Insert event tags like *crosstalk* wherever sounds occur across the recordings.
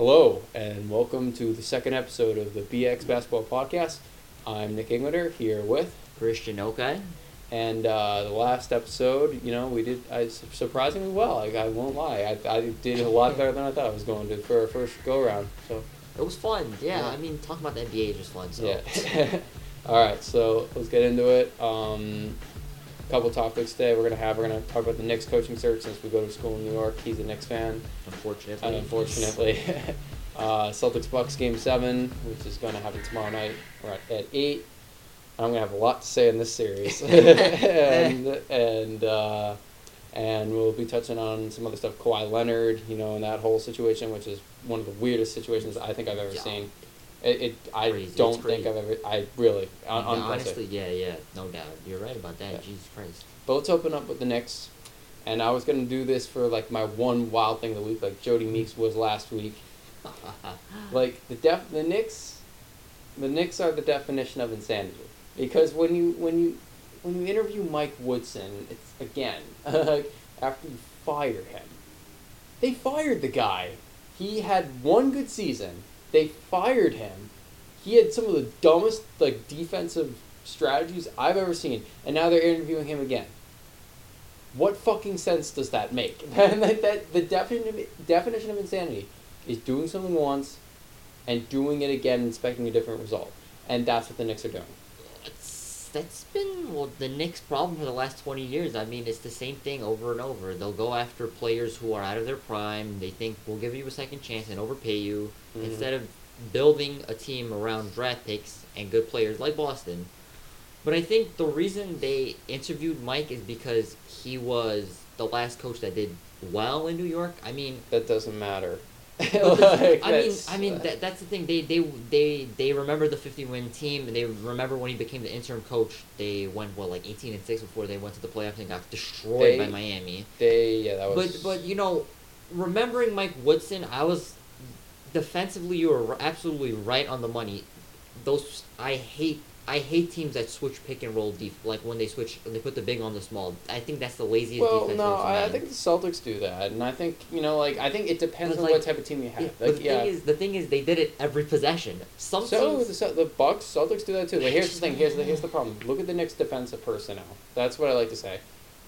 Hello, and welcome to the second episode of the BX Basketball Podcast. I'm Nick Englander here with, Christian Okai. and uh, the last episode, you know, we did I, surprisingly well. I, I won't lie, I, I did a lot better than I thought I was going to for our first go around. So It was fun. Yeah, Yeah. I mean, talking about the NBA is just fun. So yeah. *laughs* All right, so let's get into it. Um, couple topics today we're gonna have. We're gonna talk about the Knicks coaching search since we go to school in New York. He's a Knicks fan. unfortunately, And unfortunately, *laughs* uh, Celtics Bucks game seven, which is going to happen tomorrow night, right at eight. I'm going to have a lot to say in this series, *laughs* and and uh, and we'll be touching on some other stuff. Kawhi Leonard, you know, in that whole situation, which is one of the weirdest situations I think I've ever Yeah. seen. It, it I Crazy. Don't think. I've ever. I really un- Yeah, honestly, yeah, yeah, no doubt. You're right about that. Yeah. Jesus Christ. But let's open up with the Knicks. And I was gonna do this for like my one wild thing of the week, like Jodie mm-hmm. Meeks was last week. *laughs* like the def the Knicks the Knicks are the definition of insanity. Because when you when you when you interview Mike Woodson, it's again *laughs* after you fire him. They fired the guy. He had one good season. They fired him. He had some of the dumbest like defensive strategies I've ever seen, and now they're interviewing him again. What fucking sense does that make? *laughs* That, that the definition definition of insanity is doing something once and doing it again expecting a different result. And that's what the Knicks are doing. That's been well the Knicks' problem for the last twenty years. I mean, it's the same thing over and over. They'll go after players who are out of their prime. They think we'll give you a second chance and overpay you Mhm. instead of building a team around draft picks and good players like Boston. But I think the reason they interviewed Mike is because he was the last coach that did well in New York. I mean, That doesn't matter. *laughs* I mean, that's- I mean that, that's the thing. They they they they remember the fifty win team, and they remember when he became the interim coach. They went well like eighteen and six before they went to the playoffs and got destroyed by Miami. they yeah that was But but you know, remembering Mike Woodson, I was defensively you were absolutely right on the money. Those I hate. I hate teams that switch pick and roll deep, like when they switch, they put the big on the small. I think that's the laziest well, defense. no, I, I think the Celtics do that, and I think you know, like I think it depends on like, what type of team you have. Yeah, like, the yeah. thing is, the thing is, they did it every possession. Some so teams, the, the Bucks, Celtics do that too. But here's the thing. Here's the here's the problem. Look at the Knicks' defensive personnel. That's what I like to say.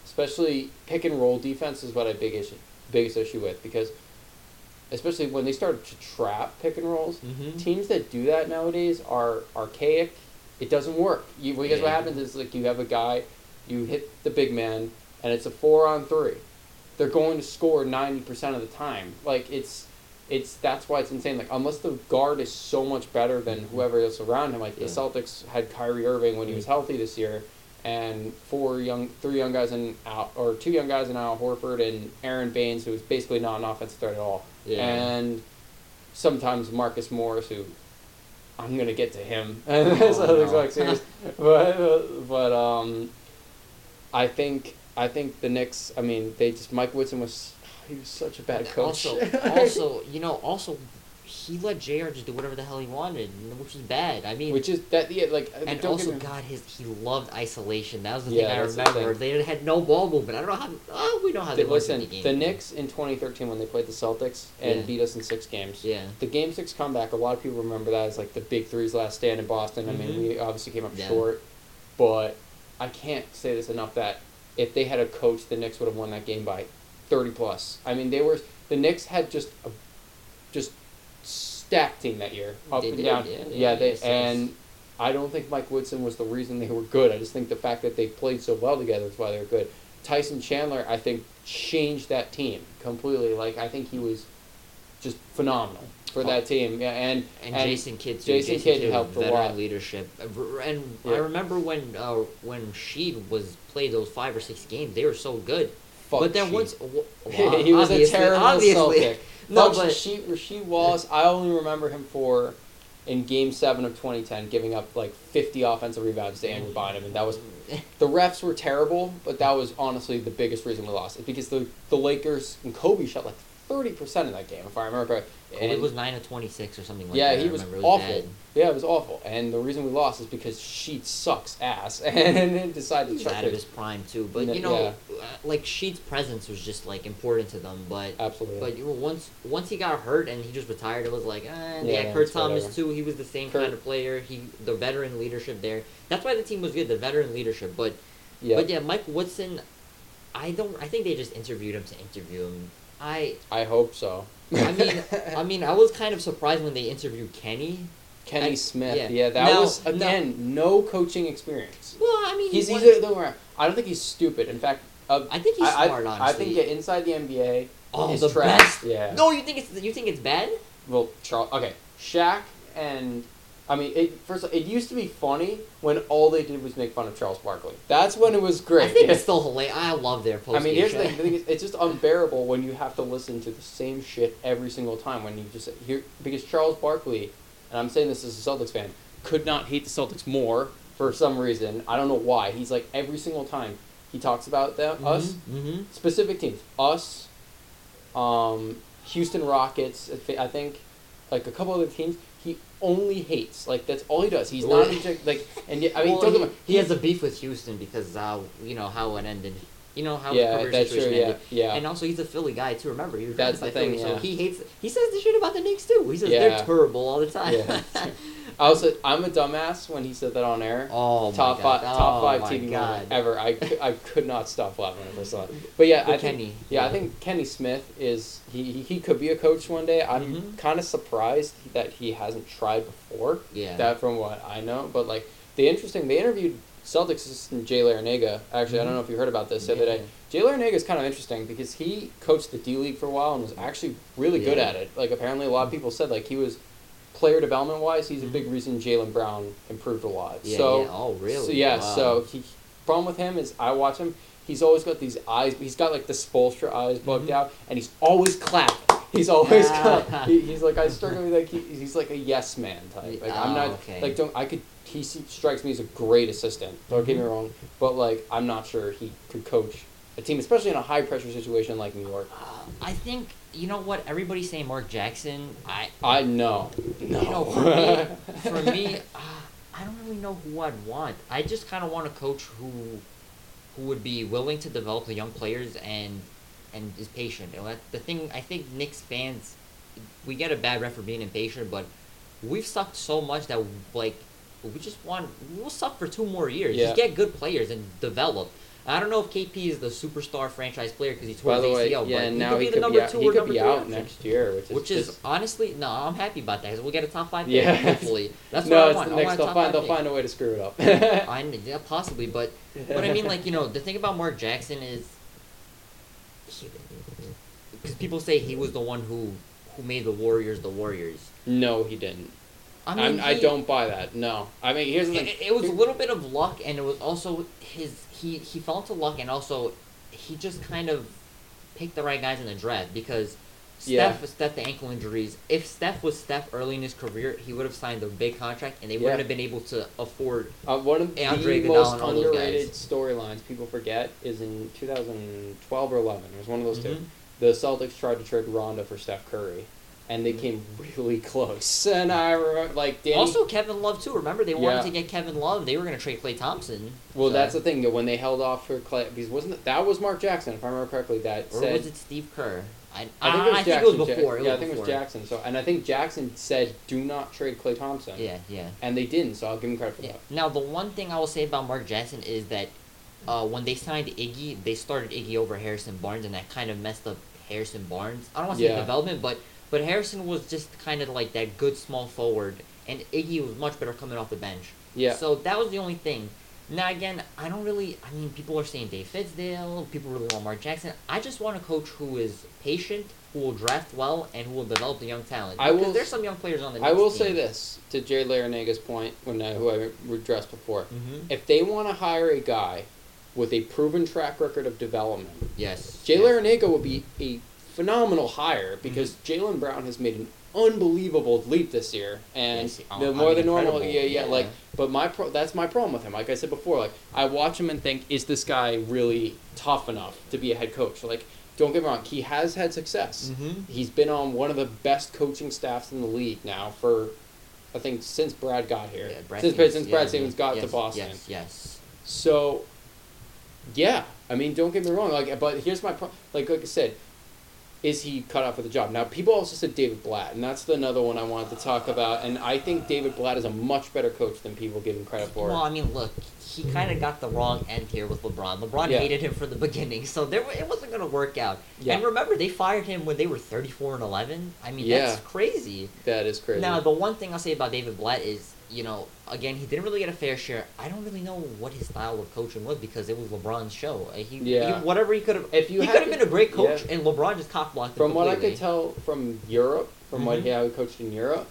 Especially pick and roll defense is what I big issue biggest issue with because, especially when they start to trap pick and rolls, Mhm. teams that do that nowadays are archaic. It doesn't work. You, because what happens is like you have a guy, you hit the big man, and it's a four on three. They're going to score ninety percent of the time. Like it's, it's that's why it's insane. Like unless the guard is so much better than whoever else around him. Like the Celtics had Kyrie Irving when he was Mhm. healthy this year, and four young, three young guys in Al, or two young guys in Al Horford and Aron Baynes, who was basically not an offensive threat at all Yeah. and sometimes Marcus Morris, who I'm gonna get to him, *laughs* so Oh, the no. Celtics series, *laughs* but but um, I think I think the Knicks. I mean, they just Mike Woodson was he was such a bad coach. Also, *laughs* also, you know, also, he let J.R. just do whatever the hell he wanted, which is bad. I mean, which is that yeah like and also, God, his he loved isolation. That was the Yeah, thing I that's the remember. They had no ball movement. I don't know how. Oh, we know how they the, won listen 50 games. the Knicks in 2013 when they played the Celtics and Yeah. beat us in six games. Yeah. The game six comeback, a lot of people remember that as like the big three's last stand in Boston. I mean, Mhm. we obviously came up Yeah. short, but I can't say this enough that if they had a coach, the Knicks would have won that game by thirty plus. I mean, they were the Knicks had just a just stacked team that year, up They and did, down. yeah, yeah, they and I don't think Mike Woodson was the reason they were good. I just think the fact that they played so well together is why they were good. Tyson Chandler, I think, changed that team completely. Like I think he was just phenomenal for Oh. that team. Yeah, and And, Jason Kidd too. Jason Kidd helped a veteran lot. leadership. Uh, And Yeah. I remember when uh, when Sheed was played those five or six games, they were so good. fuck but then Sheed. once well, *laughs* he was a terrible obviously. Celtic. No, but Sheed, Rasheed Wallace. I only remember him for in Game Seven of 2010, giving up like 50 offensive rebounds to Andrew Bynum, and that was the refs were terrible, but that was honestly the biggest reason we lost. It's because the the Lakers and Kobe shot like thirty percent in that game, if I remember correctly. And- was nine of twenty six or something like yeah, that. I he was. Awful. bad. Yeah, it was awful. And the reason we lost is because Sheets sucks ass *laughs* and then decided to out of his prime too, but you know, uh, like Sheed's presence was just like important to them. But Absolutely. but you know, once once he got hurt and he just retired, it was like, eh, Yeah, yeah, Kurt Thomas whatever. too. He was the same Kurt- kind of player. He the veteran leadership there. That's why the team was good. The veteran leadership, but yeah, but yeah, Mike Woodson. I don't. I think they just interviewed him to interview him. I I hope so. I mean I mean I was kind of surprised when they interviewed Kenny. Kenny I- Smith. yeah. Yeah, that Now- was again no coaching experience. Well, I mean He's he either worry, I don't think he's stupid. In fact, uh, I think he's I, smart. I, honestly. I think yeah, inside the NBA oh, the trash. best. Yeah. No, you think it's you think it's bad? Well, Charles. Okay, Shaq and I mean, it, first of all, it used to be funny when all they did was make fun of Charles Barkley. That's when it was great. I think it's *laughs* still hilarious. I love their post. I mean, here's the thing. the thing is, it's just unbearable when you have to listen to the same shit every single time. When you just hear because Charles Barkley, and I'm saying this as a Celtics fan, could not hate the Celtics more for some reason. I don't know why. He's like every single time he talks about them, us Mm-hmm. specific teams, us, um, Houston Rockets. I I think, like a couple other teams. He only hates. Like that's all he does. He's not even like. And yet, I mean, well, don't he, he has a beef with Houston because uh, you know how it ended. You know how Yeah, career that's true. situation Yeah, yeah. And also, he's a Philly guy too. Remember, he was That's the thing, Philly, yeah. So he hates. He says the shit about the Knicks too. He says Yeah. they're terrible all the time. Yeah. *laughs* I was I'm a dumbass when he said that on air. oh my top god. five, top oh five my TV god. moment ever. I, I could not stop laughing when I first saw it. But yeah, But I think, Kenny, yeah, I think Kenny Smith is he, he, could be a coach one day. I'm Mhm. kind of surprised that he hasn't tried before. Yeah. That from what I know, but like the interesting, they interviewed Celtics assistant Jay Larranaga. Actually, I don't Mhm. know if you heard about this the other Yeah. day. Jay Larranaga is kind of interesting because he coached the D League for a while and was actually really good at it. Like apparently, a lot of people said like he was player development wise, he's a big reason Jaylen Brown improved a lot. Yeah, so yeah. Oh really? so yeah, Wow. so he problem with him is I watch him. He's always got these eyes. He's got like the Spoelstra eyes bugged Mhm. out, and he's always clapping. He's always *laughs* Ah. got, he, he's like I struggle with like he, he's like a yes man type. Like I'm Oh, not okay. like don't I could he strikes me as a great assistant. Don't get me Mhm. wrong, but like I'm not sure he could coach a team, especially in a high pressure situation like New York. Uh, I think you know what everybody's saying. Mark Jackson. I I know, no. You know, for me, *laughs* for me, uh, I don't really know who I'd want. I just kind of want a coach who, who would be willing to develop the young players and, and is patient. And the thing I think Knicks fans, we get a bad rep for being impatient, but we've sucked so much that like we just want we'll suck for two more years. Yeah. Just get good players and develop. I don't know if KP is the superstar franchise player because he tore his way, ACL, yeah, but and he now could be he the could number be out, two he or could number be three out option. next year, which is Which is just- honestly no, I'm happy about that because we'll get a top five pick. Yeah. *laughs* hopefully. That's no, what I it's want. the I next. want They'll top find they'll find a way to screw it up. *laughs* I yeah, possibly, but but I mean, like you know, the thing about Mark Jackson is, because people say he was the one who who made the Warriors the Warriors. no, he didn't. I I, mean, I don't buy that. No, I mean here's the thing. It, it was a little bit of luck, and it was also his. He he fell into luck, and also he just kind of picked the right guys in the draft because. Yeah. Steph, Steph, the ankle injuries. If Steph was Steph early in his career, he would have signed a big contract, and they Yeah. wouldn't have been able to afford. Uh, one of Andre the most and all underrated storylines people forget is in 2012 or 11. It was one of those two. Mhm. The Celtics tried to trade Rondo for Steph Curry, and they came really close. And I remember, like, Danny. Also, Kevin Love too. Remember, they wanted Yeah. to get Kevin Love. They were going to trade Klay Thompson. well, so- that's the thing. That when they held off for Klay, because wasn't it, that was Mark Jackson, if I remember correctly, that Or said. was it Steve Kerr? I, I think it was I Jackson. think it was before. it yeah, was I think it was. Jackson. So, and I think Jackson said, "Do not trade Klay Thompson." Yeah, yeah. And they didn't, so I'll give him credit for yeah. that. Now, the one thing I will say about Mark Jackson is that uh, when they signed Iggy, they started Iggy over Harrison Barnes, and that kind of messed up Harrison Barnes. I don't want to say Yeah. development, but but Harrison was just kind of like that good small forward, and Iggy was much better coming off the bench. Yeah. So that was the only thing. Now again, I don't really. I mean, people are saying Dave Fizdale. People really want Mark Jackson. I just want a coach who is patient, who will draft well, and who will develop the young talent. I Because will There's some young players on the. I will team. say this to Jay Larranaga's point, when I, who I addressed before. Mhm. If they want to hire a guy with a proven track record of development, Yes. Jay yes. Larranaga would be a phenomenal hire because Mm-hmm. Jaylen Brown has made an unbelievable leap this year, and Yes, I- the I more mean, than normal. Yeah, yeah, yeah. Like, but my pro- that's my problem with him. Like I said before, like I watch him and think, is this guy really tough enough to be a head coach? Like don't get me wrong, he has had success. Mhm. He's been on one of the best coaching staffs in the league now for, I think, since Brad got here. Yeah, Brad since Stevens, since Brad yeah. Stevens got yes, to Boston. Yes, yes. So, yeah, I mean, don't get me wrong. Like, but here's my pro- like, like I said, is he cut out for the job? Now, people also said David Blatt, and that's the another one I wanted to talk about. And I think David Blatt is a much better coach than people give him credit for. Well, I mean, look, he kind of got the wrong end here with LeBron. LeBron Yeah. hated him from the beginning, so there it wasn't going to work out. Yeah. And remember, they fired him when they were 34 and 11. I mean, Yeah. that's crazy. that is crazy. Now, the one thing I'll say about David Blatt is, you know, again, he didn't really get a fair share. I don't really know what his style of coaching was because it was LeBron's show. Uh, He, Yeah. he whatever he could have. If you he could have been a great coach, yeah. and LeBron just cock blocked from what I could tell from Europe, from what Mhm. he, how he coached in Europe,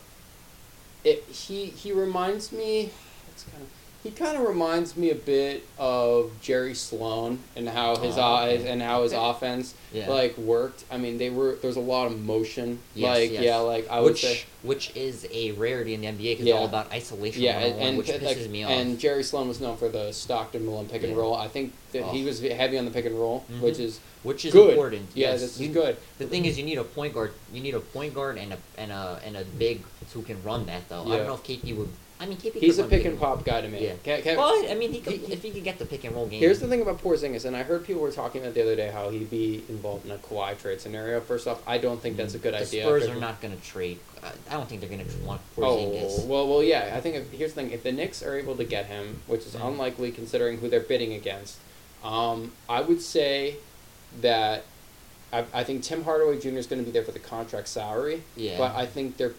it he he reminds me. It's kind of he kind of reminds me a bit of Jerry Sloan and how his Oh, eyes okay. and how his Okay. offense Yeah. like worked. I mean, they were there's a lot of motion. Yes, like yes. yeah, like I would which say. which is a rarity in the NBA because Yeah. it's all about isolation. Yeah, and, which like, me off. and Jerry Sloan was known for the Stockton Malone pick and Yeah. roll. I think that he Oh. was heavy on the pick and roll, Mhm. which is which is good. important. Yeah, yes. this You- is good. The thing is, you need a point guard. You need a point guard and a and a and a big who can run that though. I don't know if KP would. I mean, KP. He's a pick pick and pop guy to me. Yeah. Can- can- Well, I mean, he could He- if he could get the pick and roll game. Here's the thing about Porzingis, and I heard people were talking about the other day how he'd be involved in a Kawhi trade scenario. First off, I don't think that's a good the idea. Spurs are not going to trade. I I don't think they're going to want Porzingis. Oh well, well, yeah. I think if, here's the thing: if the Knicks are able to get him, which is Mhm. unlikely considering who they're bidding against, um, I would say that I, I think Tim Hardaway Jr. is going to be there for the contract salary. Yeah. But I think they're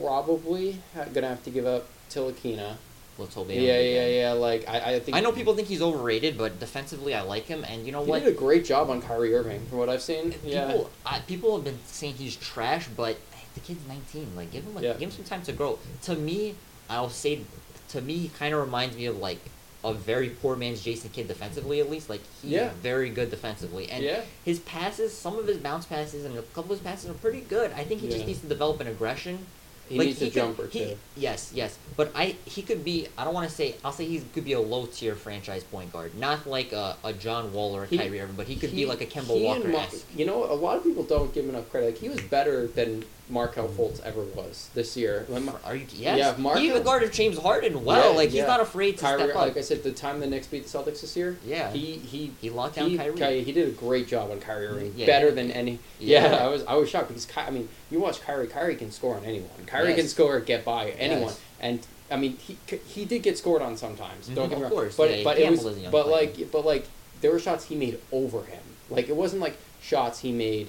probably to have to give up Ntilikina. Let's hope they Yeah, yeah, yeah. Like I, I think I know people think he's overrated, but defensively, I like him. And you know he what? He did a great job on Kyrie Irving, from what I've seen. Yeah. People, I, people have been saying he's trash, but the kid's 19. Like, give him a, Yeah. give him some time to grow. To me, I'll say, to me, he kind of reminds me of like a very poor man's Jason Kidd defensively, at least. Like, he's Yeah. very good defensively, and Yeah. his passes, some of his bounce passes, and a couple of his passes are pretty good. I think he Yeah. just needs to develop an aggression. He like, needs a could- jumper he- too. Yes, yes, but I he could be. I don't want to say. I'll say he could be a low tier franchise point guard, not like a, a John Wall or a He- Kyrie Irving, but he could be like a Kemba Walker. Mar- you know, a lot of people don't give him enough credit. Like he was better than Markelle Fultz ever was this year. Mar- Are you? Yes. Yeah, Marco- he even guarded James Harden well. Yeah, like he's yeah. not afraid to Kyrie, step up. like I said, the time the Knicks beat the Celtics this year, Yeah. he he He locked down he, Kyrie. He did a great job on Kyrie Irving, Yeah. better than any. Yeah. I was I was shocked because Ky, I mean, you watch Kyrie. Kyrie can score on anyone. Kyrie can Yes. score, get by anyone, Yes. and I mean, he he did get scored on sometimes. Mhm, Don't get me of wrong. course, but but it was gambled as a young but player. like but like there were shots he made over him. Like it wasn't like shots he made,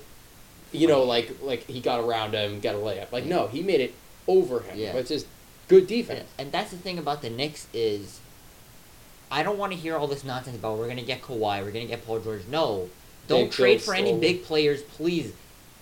you know, like like he got around him, got a layup. Like no, he made it over him. Yeah. which is good defense. and that's the thing about the Knicks is, I don't want to hear all this nonsense about we're gonna get Kawhi, we're gonna get Paul George. No, don't Big trade for any big players, please.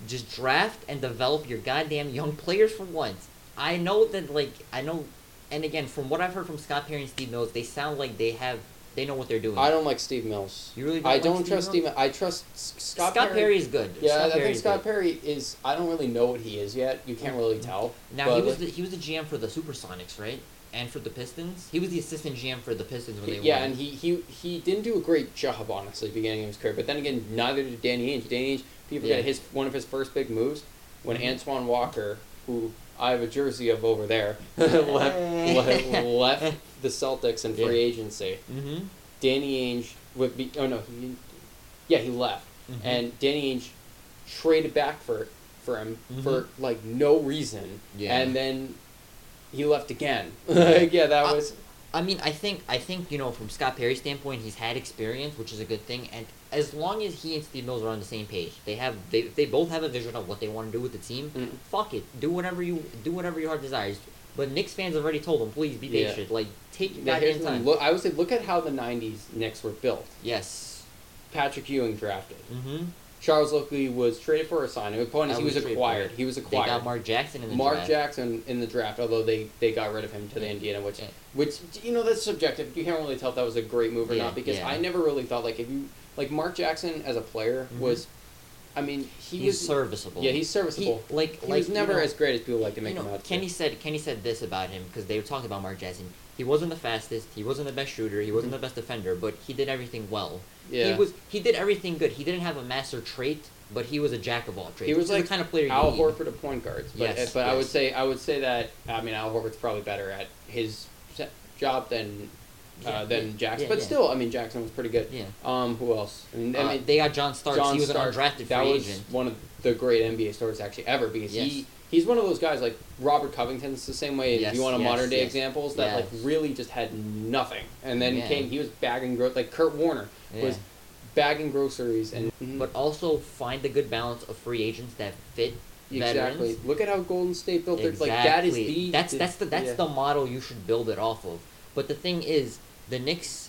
Just draft and develop your goddamn young *laughs* players for once. I know that like I know, and again from what I've heard from Scott Perry and Steve Mills, they sound like they have they know what they're doing. I don't like Steve Mills. You really don't I like don't Steve trust Mills? Steve. I trust S- Scott, Scott, Perry is good. Yeah, Scott I think Perry's Scott good. Perry is. I don't really know what he is yet. You can't really tell. Now he was like- the, he was the GM for the Supersonics, right? And for the Pistons, he was the assistant GM for the Pistons when they yeah, won. Yeah, and he, he he didn't do a great job honestly beginning of his career. But then again, neither did Danny Ainge. Danny Ainge, people Yeah. forget his one of his first big moves when Mhm. Antoine Walker, who I have a jersey of over there, *laughs* left, left *laughs* left the Celtics in free agency. mm-hmm. Danny Ainge would be. Oh no, he, yeah, he left, Mhm. and Danny Ainge traded back for for him Mhm. for like no reason, Yeah. and then he left again. *laughs* like, yeah, that was. I mean, I think I think you know from Scott Perry's standpoint, he's had experience, which is a good thing. And as long as he and Steve Mills are on the same page, they have they they both have a vision of what they want to do with the team. Mm. Fuck it, do whatever you do whatever your heart desires. But Knicks fans have already told him, please be Yeah. patient. Like take your Now, goddamn time. Look, I would say, look at how the '90s Knicks were built. yes. Patrick Ewing drafted. Mm-hmm. Charles Oakley was traded for a signing. The point is, he was was acquired. He was acquired. They got Mark Jackson in the Mark draft. Jackson in the draft, although they, they got rid of him to the Indiana, which Yeah. which you know that's subjective. You can't really tell if that was a great move or Yeah, not because. I never really thought like if you like Mark Jackson as a player Mhm. was, I mean he He's was serviceable. yeah he's serviceable. He, like He like was never you know, as great as people like to make you know, him out. Kenny said Kenny said this about him because they were talking about Mark Jackson. He wasn't the fastest. He wasn't the best shooter. He wasn't Mhm. the best defender, but he did everything well. Yeah. He was he did everything good. He didn't have a master trait, but he was a jack of all trades. He was like the kind of player you Al need. Horford of point guards. But, Yes, but I would say I would say that I mean Al Horford's probably better at his job than uh, Yeah, than yeah, Jackson. yeah, but still, I mean Jackson was pretty good. Yeah. Um, who else? I mean, I Uh, mean they got John Starks. John he was Starks, an undrafted that free was one of the great NBA stories actually ever because he Yes. He's one of those guys like Robert Covington's the same way. Yes, if you want a yes, modern day yes. examples that like really just had nothing, and then Yeah. came he was bagging growth like Kurt Warner was bagging groceries and mm-hmm. But also find the good balance of free agents that fit exactly veterans. look at how Golden State built their like that is Exactly. the that's that's the that's yeah. the model you should build it off of. But the thing is, the Knicks,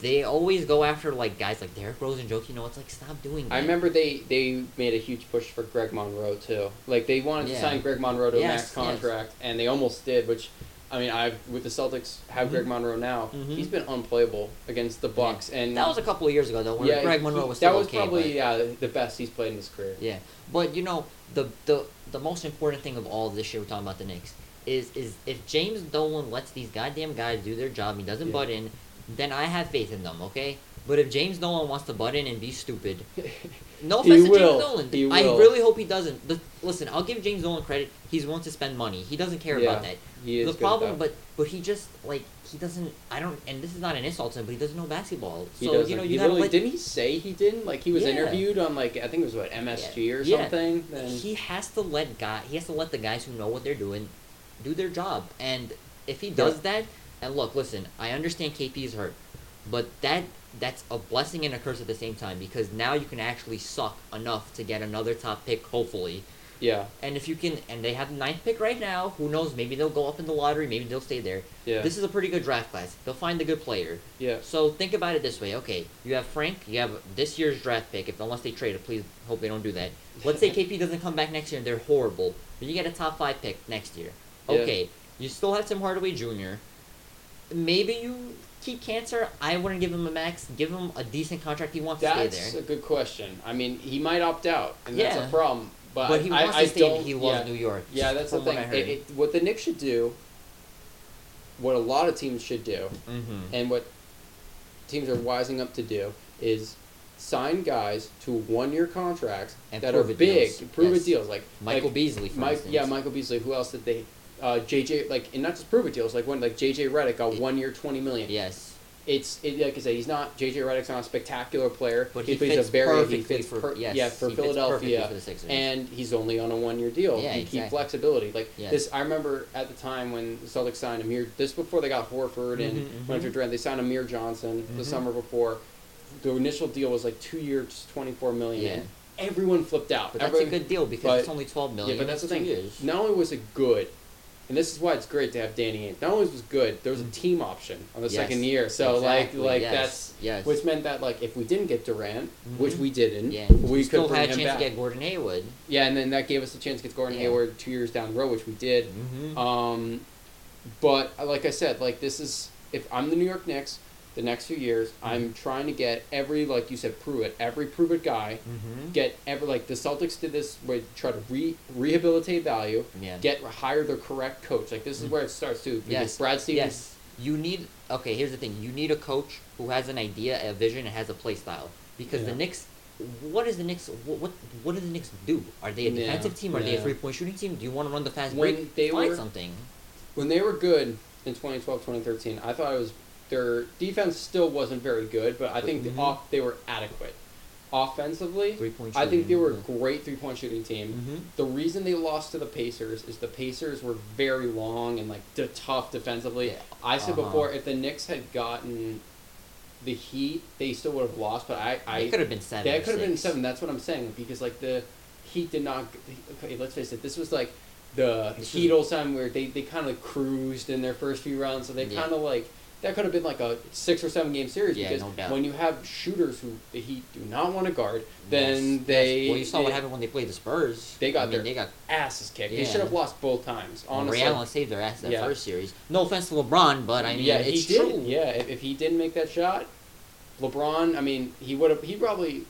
they always go after like guys like Derrick Rose and Jokic. You know, it's like stop doing that. I remember they they made a huge push for Greg Monroe too. Like they wanted to sign Greg Monroe to a Yes, max yes. contract, and they almost did. Which, I mean, I with the Celtics have Mhm. Greg Monroe now. Mhm. He's been unplayable against the Bucks, and that was a couple of years ago though, when yeah, Greg Monroe was still that was okay. probably but- yeah the best he's played in his career. Yeah, but you know the the the most important thing of all of this shit we're talking about the Knicks is is if James Dolan lets these goddamn guys do their job, he doesn't Yeah. butt in, then I have faith in them. Okay, but if James Dolan wants to butt in and be stupid, *laughs* no He offense to will. James Dolan, He I will. really hope he doesn't. The, listen, I'll give James Dolan credit. He's willing to spend money. He doesn't care about that. he is the good problem, but but he just like he doesn't. I don't. And this is not an insult to him, but he doesn't know basketball. He so doesn't. you know you he gotta really, let. didn't he say he didn't? Like he was Yeah. interviewed on like I think it was what MSG or Yeah. something. Then he has to let guy he has to let the guys who know what they're doing do their job and if he does that and look listen i understand kp is hurt but that that's a blessing and a curse at the same time because now you can actually suck enough to get another top pick hopefully yeah, and if you can and they have the ninth pick right now who knows maybe they'll go up in the lottery maybe they'll stay there yeah, this is a pretty good draft class they'll find a good player yeah. so think about it this way. Okay, you have Frank. You have this year's draft pick. If unless they trade it, please hope they don't do that. Let's say *laughs* KP doesn't come back next year and they're horrible, but you get a top five pick next year. Yeah. Okay, you still have Tim Hardaway Jr. Maybe you keep Kanter. I wouldn't give him a max. Give him a decent contract. He wants to That's stay there. That's a good question. I mean, he might opt out, and that's a problem. But, But he wants I to stay. He loves yeah. New York. Yeah, that's the what thing. I. It, it, what the Knicks should do, what a lot of teams should do, mm-hmm. and what teams are wising up to do, is sign guys to one-year contracts And that are big, deals. prove Yes. deals. Like Michael like, Beasley, for Mike, yeah, Michael Beasley. Who else did they? Uh, JJ, like, and not just prove it deals. Like when, like JJ Redick got It- one year, twenty million. Yes. It's it, like I said, he's not JJ Redick's not a spectacular player, But he he's fits a very he fits for- per- yes, yeah for he Philadelphia, for the and he's only on a one year deal. Yeah, you keep flexibility. Like Yes. this, I remember at the time when the Celtics signed Amir. This before they got Horford and Mhm, went mhm. after Durant. They signed Amir Johnson the Mhm. summer before. The initial deal was like two years, twenty four million. Yeah. Everyone flipped out. But that's a good deal because but- it's only twelve million. yeah, but that's the thing. Years. Not only was it good, and this is why it's great to have Danny Ainge. Not only was good, there was a team option on the Mm. Yes, second year. So exactly, like like yes, that's yes. which meant that like if we didn't get Durant, which Mhm. we didn't, Yeah, we we could still had a chance back. to get Gordon Hayward. Yeah, and then that gave us a chance to get Gordon Yeah. Hayward two years down the road, which we did. Mm-hmm. Um, but like I said, like this is if I'm the New York Knicks, the next few years, Mm-hmm. I'm trying to get every like you said, prove it, every prove it guy. mm-hmm. Get every like the Celtics did this where try to re rehabilitate value, Yeah. get hire the correct coach. Like this is Mhm. where it starts too. because Yes. Brad Stevens. Yes. You need okay. Here's the thing. You need a coach who has an idea, a vision, and has a play style. Because the Yeah. Knicks, what is the Knicks? What what, what do the Knicks do? Are they a Yeah, defensive team? Are they a three point shooting team? Do you want to run the fast When break? they Find were- something. when they were good in 2012 2013 i thought it was their defense still wasn't very good but i think Mhm. the off, they were adequate offensively Three point. i think they were a great three-point shooting team Mm-hmm. the reason they lost to the pacers is the pacers were very long and like de- tough defensively Yeah, i said uh-huh. before if the knicks had gotten the heat they still would have lost but i i could have been seven. that could have been seven. That's what I'm saying because like the Heat did not. Okay, let's face it. This was like the This Heat old time where they, they kind of cruised in their first few rounds, so they Yeah. kind of like that could have been like a six or seven game series Yeah, because no when you have shooters who the Heat do not want to guard, then Yes, yes. they Well, you saw they, what happened when they played the Spurs. They got I mean, their they got asses kicked. They should have lost both times. Honestly, Ray Allen saved their ass that Yeah. first series. No offense to LeBron, but I mean, yeah, it's he did. true. Yeah, if, if he didn't make that shot, LeBron. I mean, he would have. He probably.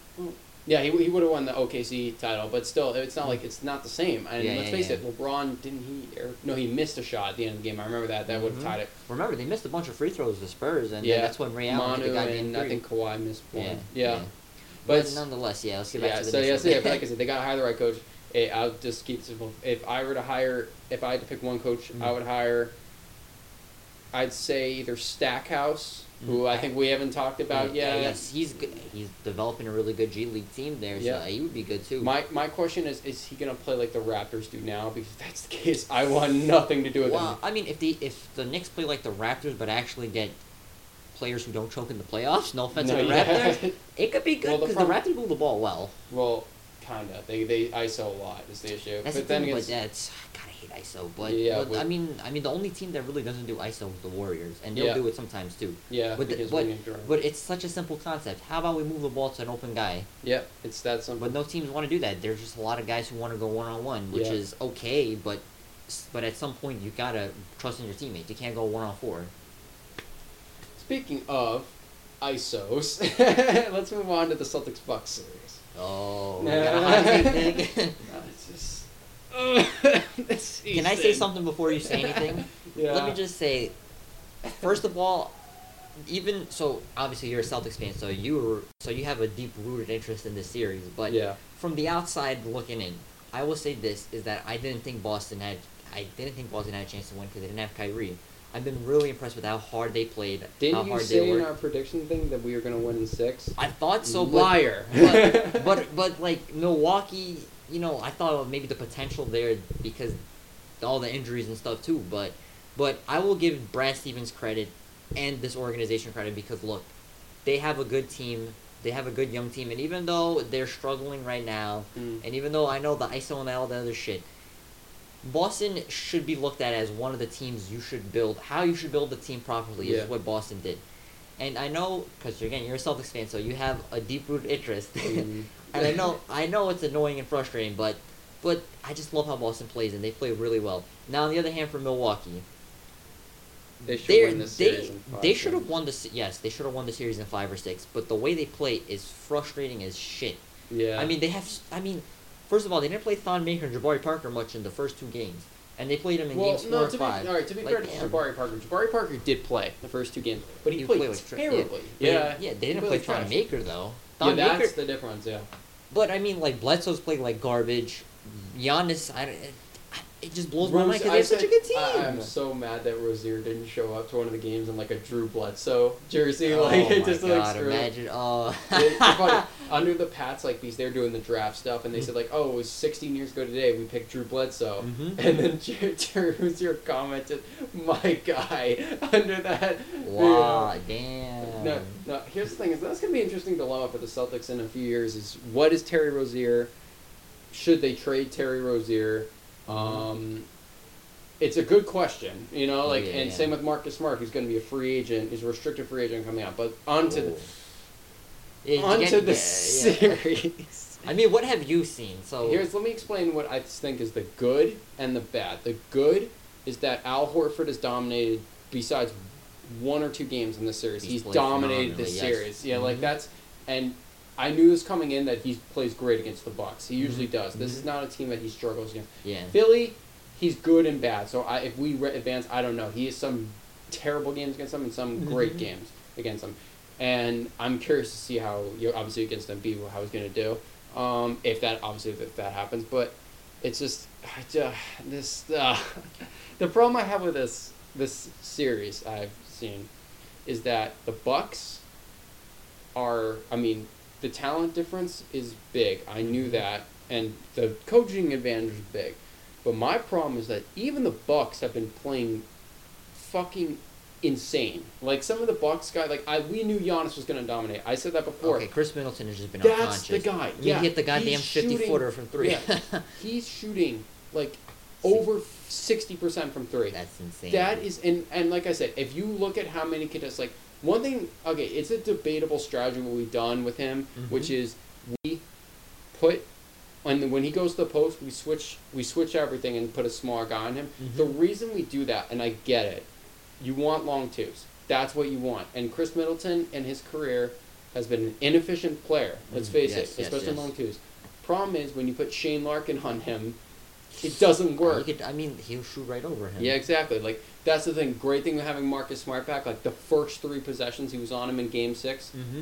Yeah, he, he would have won the OKC title, but still, it's not like it's not the same. And Yeah, let's yeah, face yeah. it, LeBron didn't he? Or, no, he missed a shot at the end of the game. I remember that. That would have tied it. Remember, they missed a bunch of free throws to Spurs, and yeah, that's when Ray Allen hit the goddamn and. I think Kawhi missed one. yeah, Yeah, But, but nonetheless, yeah. Let's get back to the So yeah, so yeah, but like I said, they got to hire the right coach. Eh, I'll just keep simple. If I were to hire, if I had to pick one coach, I Mm. would hire. I'd say either Stackhouse, who. I think we haven't talked about yeah, yet. yes, he's good. He's developing a really good G League team there, so Yeah. he would be good too. My my question is: Is he gonna play like the Raptors do now? Because if that's the case, I want nothing to do with well, him. I mean, if the if the Knicks play like the Raptors, but actually get players who don't choke in the playoffs, no offense No, to the yeah. Raptors, *laughs* it could be good Well, the because the Raptors move the ball well. Well, kinda. They they ISO a lot is the issue. That's but the then thing, but against, that's God, I hate ISO. But, Yeah, but I mean, I mean, the only team that really doesn't do ISO is the Warriors, and they'll Yeah. do it sometimes too. yeah, But, the, but, but it's such a simple concept. How about we move the ball to an open guy? yeah, it's that simple. But no teams want to do that. There's just a lot of guys who want to go one on one, which Yeah. is okay. But but at some point you gotta trust in your teammates. You can't go one on four. Speaking of ISOs, *laughs* let's move on to the Celtics Bucks series. Oh, we got a hot take, Nick. It's just. *laughs* this Can I say something before you say anything? *laughs* Yeah. Let me just say, first of all, even so, obviously you're a Celtics fan, so you were, so you have a deep rooted interest in this series. But yeah. from the outside looking in, I will say this is that I didn't think Boston had, I didn't think Boston had a chance to win because they didn't have Kyrie. I've been really impressed with how hard they played, Didn't you hard say in our prediction thing that we were gonna win in six? I thought so, but Liar. *laughs* but, *laughs* but but like Milwaukee, you know, I thought maybe the potential there because all the injuries and stuff too. But but I will give Brad Stevens credit and this organization credit because look, they have a good team. They have a good young team, and even though they're struggling right now, Mm. and even though I know the ISO and all the other shit, Boston should be looked at as one of the teams you should build. How you should build the team properly Yeah. is what Boston did. And I know, because again, you're a Celtics fan, so you have a deep-rooted interest. Mm. *laughs* and I know, I know it's annoying and frustrating, but, but I just love how Boston plays, and they play really well. Now, on the other hand, for Milwaukee, They should they're- win this they series. in they should have won the yes they should have won the series in five or six. But the way they play is frustrating as shit. Yeah. I mean, they have. I mean, first of all, they didn't play Thon Maker and Jabari Parker much in the first two games, and they played him in well, games four no. and To be five. all right, to be Like, fair to damn. Jabari Parker, Jabari Parker did play the first two games, but he, He played played like tra- yeah. terribly. Yeah. yeah, they didn't play Thon Maker though. Yeah, Thon that's the difference. Yeah. but I mean, like Bledsoe's played like garbage. Giannis, I, it, it just blows my mind because I they have such a good team. I, am so mad that Rozier didn't show up to one of the games in like a Drew Bledsoe jersey. *laughs* oh like it just god! like screw it. imagine. Oh. It's. *laughs* Under the Pats, like because they're doing the draft stuff, and they said like, "Oh, it was 16 years ago today we picked Drew Bledsoe," Mhm. and then *laughs* Jer- Jer- Rozier commented, "My guy." Under that. Wow! video. Damn. No, no. Here's the thing: is that's gonna be an interesting dilemma for the Celtics in a few years. Is what is Terry Rozier? Should they trade Terry Rozier? Um, it's a good question, you know. Like, Yeah, and yeah. same with Marcus Smart, who's going to be a free agent. He's a restricted free agent coming out. But onto the, Yeah, onto the series. *laughs* I mean, what have you seen? So Here's let me explain what I think is the good and the bad. The good is that Al Horford has dominated besides one or two games in this series. He's He's, dominated this phenomenally, yes. series. Yeah, like Mhm. that's and I knew this coming in that he plays great against the Bucks. He usually Mhm. does. This Mhm. is not a team that he struggles against. yeah. Philly, he's good and bad. So I, if we re- advance, I don't know. He has some terrible games against them and some great Mhm. games against them. And I'm curious to see how you obviously against them, Embiid how he's going to do. Um, if that obviously if that happens, but it's just ju- this uh, *laughs* the problem I have with this this series I've seen is that the Bucks are I mean the talent difference is big. I knew that, and the coaching advantage is big. But my problem is that even the Bucks have been playing fucking insane. Like some of the Bucks guys, like I we knew Giannis was going to dominate. I said that before. Okay, Khris Middleton has just been That's unconscious. the guy. He Yeah, hit the goddamn fifty shooting- footer from three. yeah. *laughs* He's shooting like over sixty percent from three. That's insane. That is, and and like I said, if you look at how many contests, like one thing, okay, it's a debatable strategy what we've done with him, which Mhm. is we put, when when he goes to the post, we switch we switch everything and put a smaller guy on him. Mhm. The reason we do that, and I get it, you want long twos. That's what you want. And Khris Middleton in his career has been an inefficient player. Let's Mm, face yes, it, yes, especially yes. long twos. Problem is when you put Shane Larkin on him, it doesn't work. Could, I mean, he'll shoot right over him. Yeah, exactly. Like that's the thing. Great thing with having Marcus Smart back. Like the first three possessions, he was on him in Game Six. Mm-hmm.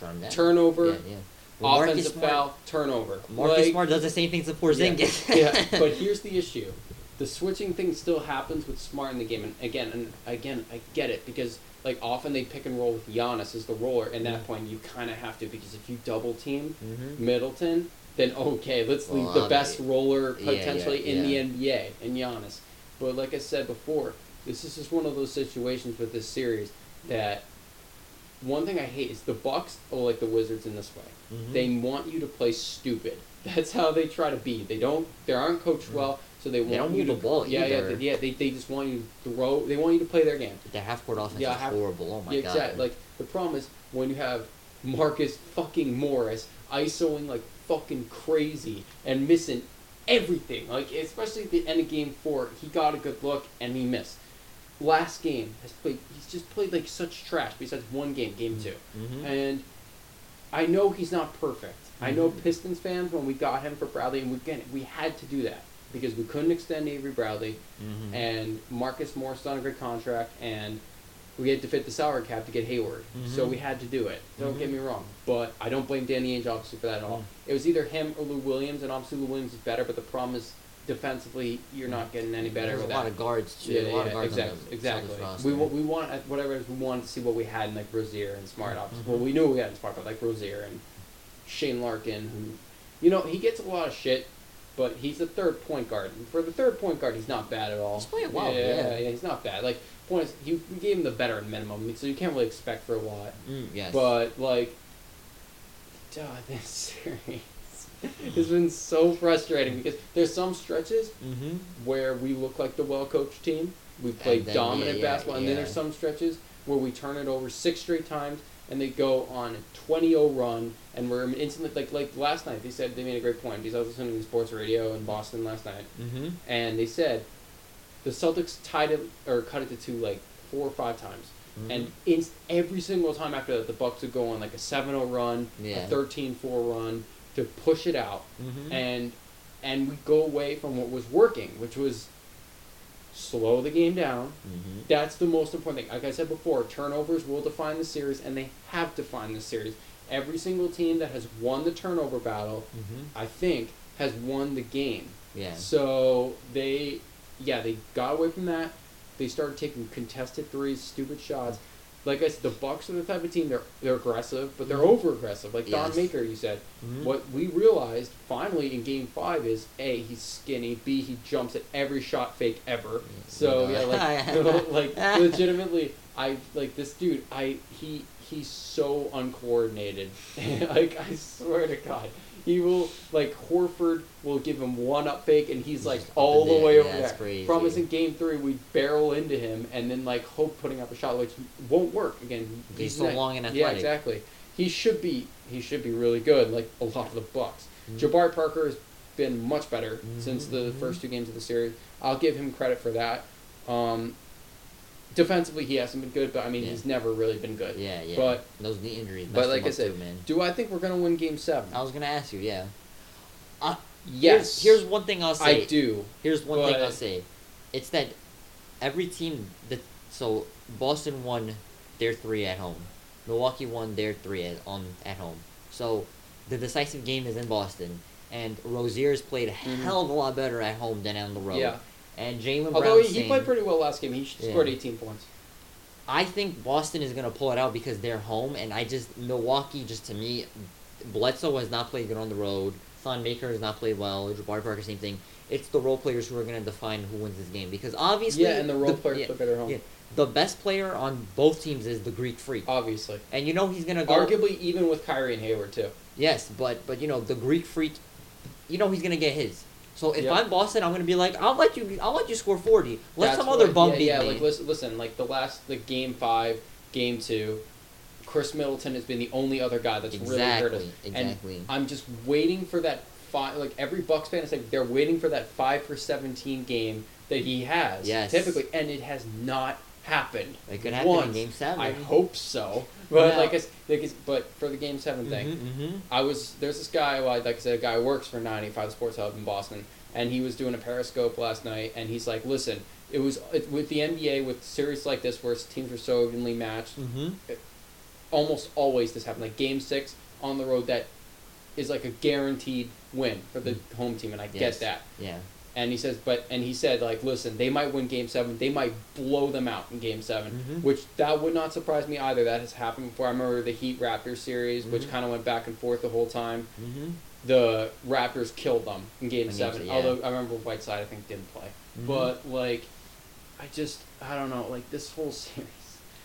Shut him. Turnover, Yeah, yeah. Well, Marcus offensive Smart- foul, turnover. Marcus Like, Smart does the same things to Porzingis. Yeah, *laughs* yeah, but here's the issue: the switching thing still happens with Smart in the game, and again, and again, I get it because like often they pick and roll with Giannis as the roller, and that Mhm. point you kind of have to because if you double team mm-hmm. Middleton, then okay, let's leave Well, the I best roller yeah, potentially yeah, in yeah. the NBA and Giannis. But like I said before, this is just one of those situations with this series that one thing I hate is the Bucks are like the Wizards in this way. Mhm. They want you to play stupid. *laughs* That's how they try to be. They don't. They aren't coached well, so they, Mm-hmm. They want don't you to ball Yeah, yeah, either. they, yeah. They, they just want you to throw. They want you to play their game. Their half court offense Yeah, is half- horrible. Oh my yeah, god. exactly. Like the problem is when you have Marcus fucking Morris isoing like fucking crazy and missing everything. Like especially at the end of game four, he got a good look and he missed. Last game has played. He's just played like such trash. Besides one game, game two, Mhm. and I know he's not perfect. I know Mhm. Pistons fans when we got him for Bradley, and we again we had to do that because we couldn't extend Avery Bradley Mhm. and Marcus Morris on a great contract, and we had to fit the salary cap to get Hayward. So Mhm. we had to do it. Don't get Mhm. me wrong, but I don't blame Danny Ainge obviously for that at all. Mm. It was either him or Lou Williams, and obviously Lou Williams is better, but the problem is defensively you're not getting any better There's with a that. lot of guards too. yeah, a lot yeah, of guards exactly, exactly. We wa- we want uh, whatever it is, we wanted to see what we had in like Rozier and Smart. Obviously, well Mhm. we knew we had in Smart, but like Rozier and Shane Larkin, who, you know, he gets a lot of shit, but he's a third point guard. And for the third point guard, he's not bad at all. He's playing well, Yeah, yeah. yeah, he's not bad. Like point is, you gave him the veteran minimum, so you can't really expect for a lot. Mm, yes. But like, duh, *laughs* this series has been so frustrating because there's some stretches mm-hmm. where we look like the well-coached team. We play then, dominant yeah, yeah, basketball, and then there's some stretches where we turn it over six straight times, and they go on a 20-0 run, and we're instantly like like last night. They said they made a great point because I was listening to sports radio in Boston last night, Mm-hmm. and they said the Celtics tied it or cut it to two like four or five times, Mm-hmm. and in every single time after that, the Bucks would go on like a 7-0 run, Yeah. a 13-4 run to push it out mm-hmm. and and we go away from what was working, which was slow the game down. mm-hmm. That's the most important thing. Like I said before, turnovers will define the series, and they have defined the series. Every single team that has won the turnover battle, Mm-hmm. I think, has won the game. Yeah. So they, yeah, they got away from that. They started taking contested threes, stupid shots. Like I said, the Bucks are the type of team they're they're aggressive, but they're Mhm. over aggressive. Like Thon Yes. Maker, you said. Mhm. What we realized finally in Game Five is a he's skinny, b he jumps at every shot fake ever. So yeah, like *laughs* *laughs* like legitimately, I like this dude. I he he's so uncoordinated. *laughs* like I swear to God, he will like Horford will give him one up fake, and he's like all the way Yeah, over there. crazy. In Game Three we barrel into him, and then like hope putting up a shot which won't work again. He's so not- long and athletic. Yeah, exactly. He should be he should be really good, like a lot of the Bucks. Mhm. Jabari Parker has been much better since the Mhm. first two games of the series. I'll give him credit for that. Um, defensively, he hasn't been good, but I mean, Yeah. he's never really been good. Yeah, yeah. But those knee injuries. but like I said, too, man. do I think we're gonna win Game Seven? I was gonna ask you. Yeah. Uh, yes. Here's, here's one thing I'll say. I do. Here's one thing I'll say. It's that every team that so Boston won their three at home. Milwaukee won their three at on at home. So the decisive game is in Boston, and Rozier's played a Mhm. hell of a lot better at home than on the road. Yeah. And Jaylen Brown. Although he, he played pretty well last game, he Yeah. scored 18 points. I think Boston is gonna pull it out because they're home, and I just Milwaukee just to me, Bledsoe has not played good on the road. Thon Maker has not played well. Jabari Parker, same thing. It's the role players who are gonna define who wins this game because obviously Yeah, and the role players yeah, play better at home. yeah, the best player on both teams is the Greek Freak, Obviously. and you know he's gonna go. Arguably, even with Kyrie and Hayward too. Yes, but but you know the Greek Freak, you know he's gonna get his. So if Yeah. I'm Boston, I'm gonna be like, I'll let you, I'll let you score forty. Let That's some other what- bum yeah, beat yeah, me. like listen, listen, like the last, like game five, game two, Khris Middleton has been the only other guy that's really hurt us. exactly, And exactly. I'm just waiting for that five. Like every Bucks fan is like they're waiting for that five for seventeen game that he has. Yes. Typically, and it has not happened. It could happen in once. Game Seven. I hope so. But Yeah. like, I s like it's, but for the game seven thing, Mm-hmm, I was there's this guy, well, like I said, a guy works for 95 Sports Hub in Boston, and he was doing a Periscope last night, and he's like, listen, it was it, with the NBA with series like this where teams are so evenly matched, Mm-hmm. almost always this happens. Like Game Six on the road, that is like a guaranteed win for the home team, and I Yes. get that. Yeah. And he says, but and he said like, listen, they might win Game Seven, they might blow them out in Game 7 Mhm. which that would not surprise me either. That has happened before. I remember the Heat Raptors series, which Mhm. kind of went back and forth the whole time. Mm-hmm. The Raptors killed them in Game Game Seven. se- yeah. Although I remember Whiteside, I think didn't play, Mhm. but like, I just I don't know. Like this whole *laughs* series.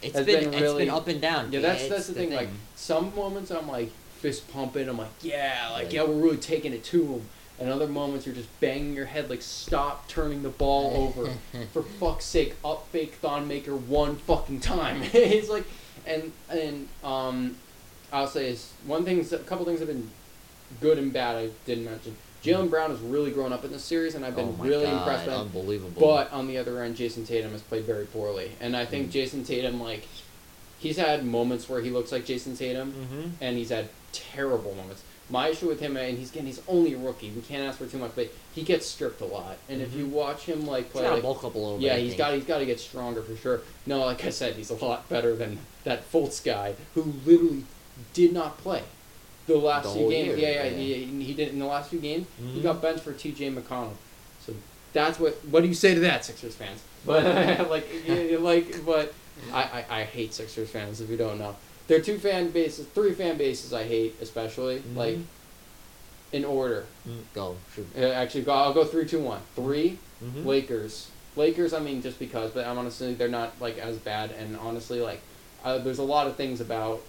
It's has been, been it's really- been up and down. Yeah, that's it's that's the thing. Like some moments I'm like fist pumping. I'm like, yeah, like Like- yeah, we're really taking it to them. And other moments you're just banging your head like, stop turning the ball over. *laughs* For fuck's sake, up fake Thon Maker one fucking time. *laughs* it's like, and and um, I'll say is one thing. A couple things have been good and bad. I didn't mention. Jaylen Brown has really grown up in this series, and I've been oh really God, impressed by him. Unbelievable. But on the other end, Jayson Tatum has played very poorly, and I think Mm. Jayson Tatum like he's had moments where he looks like Jayson Tatum, Mm-hmm. and he's had terrible moments. My issue with him, and he's again, he's only a rookie. We can't ask for too much, but he gets stripped a lot. And if Mhm. you watch him like play, like, bulk up a little yeah, I he's got he's got to get stronger for sure. No, like I said, he's a lot better than that Fultz guy who literally did not play the last The few games. year, yeah, yeah, yeah. He, he did in the last few games. He Mhm. got benched for T.J. McConnell. So that's what. What do you say to that, Sixers fans? But *laughs* like, *laughs* you- like, but I, I, I hate Sixers fans if you don't know. There are two fan bases, three fan bases I hate especially. Like Mhm. in order. Mm, Go. Shoot. Uh, actually, go, I'll go three, two, one. Three. Mhm. Lakers. Lakers, I mean, just because, but I'm honestly, they're not like as bad. And honestly, like, uh, there's a lot of things about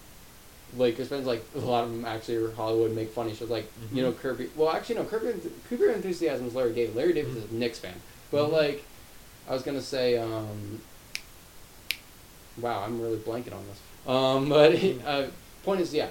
Lakers fans. Like, a lot of them actually are Hollywood make funny shows. Like, you Mhm. know, Kirby. Well, actually, no, Kirby. Curb Your Enthusiasm is Larry David. Larry David is a Knicks fan. But Mhm. like, I was gonna say, um, wow, I'm really blanking on this. Um, *laughs* but uh, point is, yeah,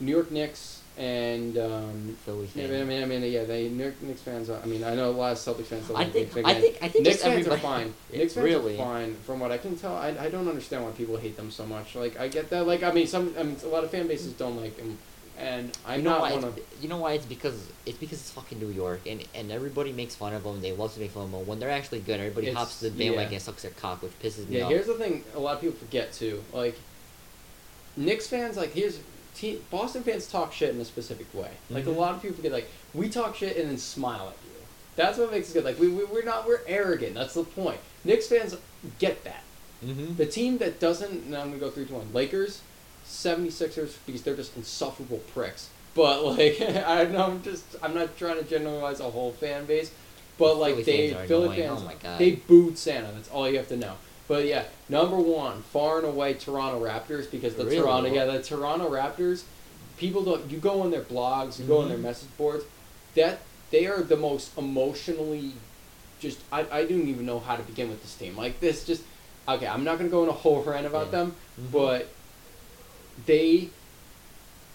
New York Knicks and um, Philly yeah. I mean, I mean, yeah, they New York Knicks fans. Are, I mean, I know a lot of Celtics fans. Don't I think. Big I think. I think Knicks fans are fine. *laughs* Knicks fans really. are fine, from what I can tell. I, I don't understand why people hate them so much. Like, I get that. Like, I mean, some I mean, a lot of fan bases don't like them, and I'm you know not one of. You know why? It's because it's because it's fucking New York, and and everybody makes fun of them. They love to make fun of them. When they're actually good, everybody It's- hops to the yeah. bandwagon and sucks their cock, which pisses me Yeah, off. here's the thing. A lot of people forget too. Like, Knicks fans, like here's. Te- Boston fans talk shit in a specific way. Like Mhm. a lot of people get like we talk shit and then smile at you. That's what makes us good. Like we, we we're not we're arrogant. That's the point. Knicks fans get that. mm-hmm. The team that doesn't, now I'm going to go 3 to 1. Lakers, 76ers, because they're just insufferable pricks. But, like, *laughs* I know I'm just, I'm not trying to generalize a whole fan base. But, like, Philly they, fans Philly fans, Oh they booed Santa. That's all you have to know. But, yeah, number one, far and away, Toronto Raptors, because the Really? Toronto, yeah, the Toronto Raptors, people don't, you go on their blogs, you go on their Mhm. message boards, that, they are the most emotionally just I, I didn't even know how to begin with this team. Like this just okay, I'm not gonna go in a whole rant about Yeah. them, Mhm. but they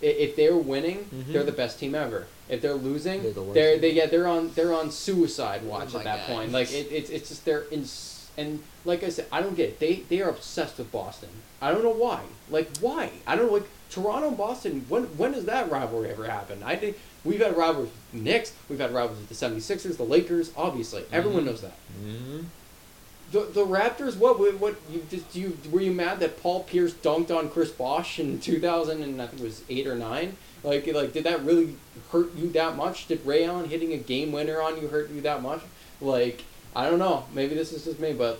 if they're winning, Mhm. they're the best team ever. If they're losing, They're the they're they yeah they're on they're on suicide watch Oh at that God. point. Like it, it's it's just they're in and like I said, I don't get it. They they are obsessed with Boston. I don't know why. Like why? I don't know. Like Toronto and Boston. When when does that rivalry ever happen? I think we've had rivalries with the Knicks. We've had rivalries with the 76ers, the Lakers. Obviously, everyone Mhm. knows that. Mm-hmm. The, the Raptors. What what, what you just you were you mad that Paul Pierce dunked on Chris Bosh in 2000 and I think it was eight or nine? Like like did that really hurt you that much? Did Ray Allen hitting a game winner on you hurt you that much? Like I don't know. Maybe this is just me, but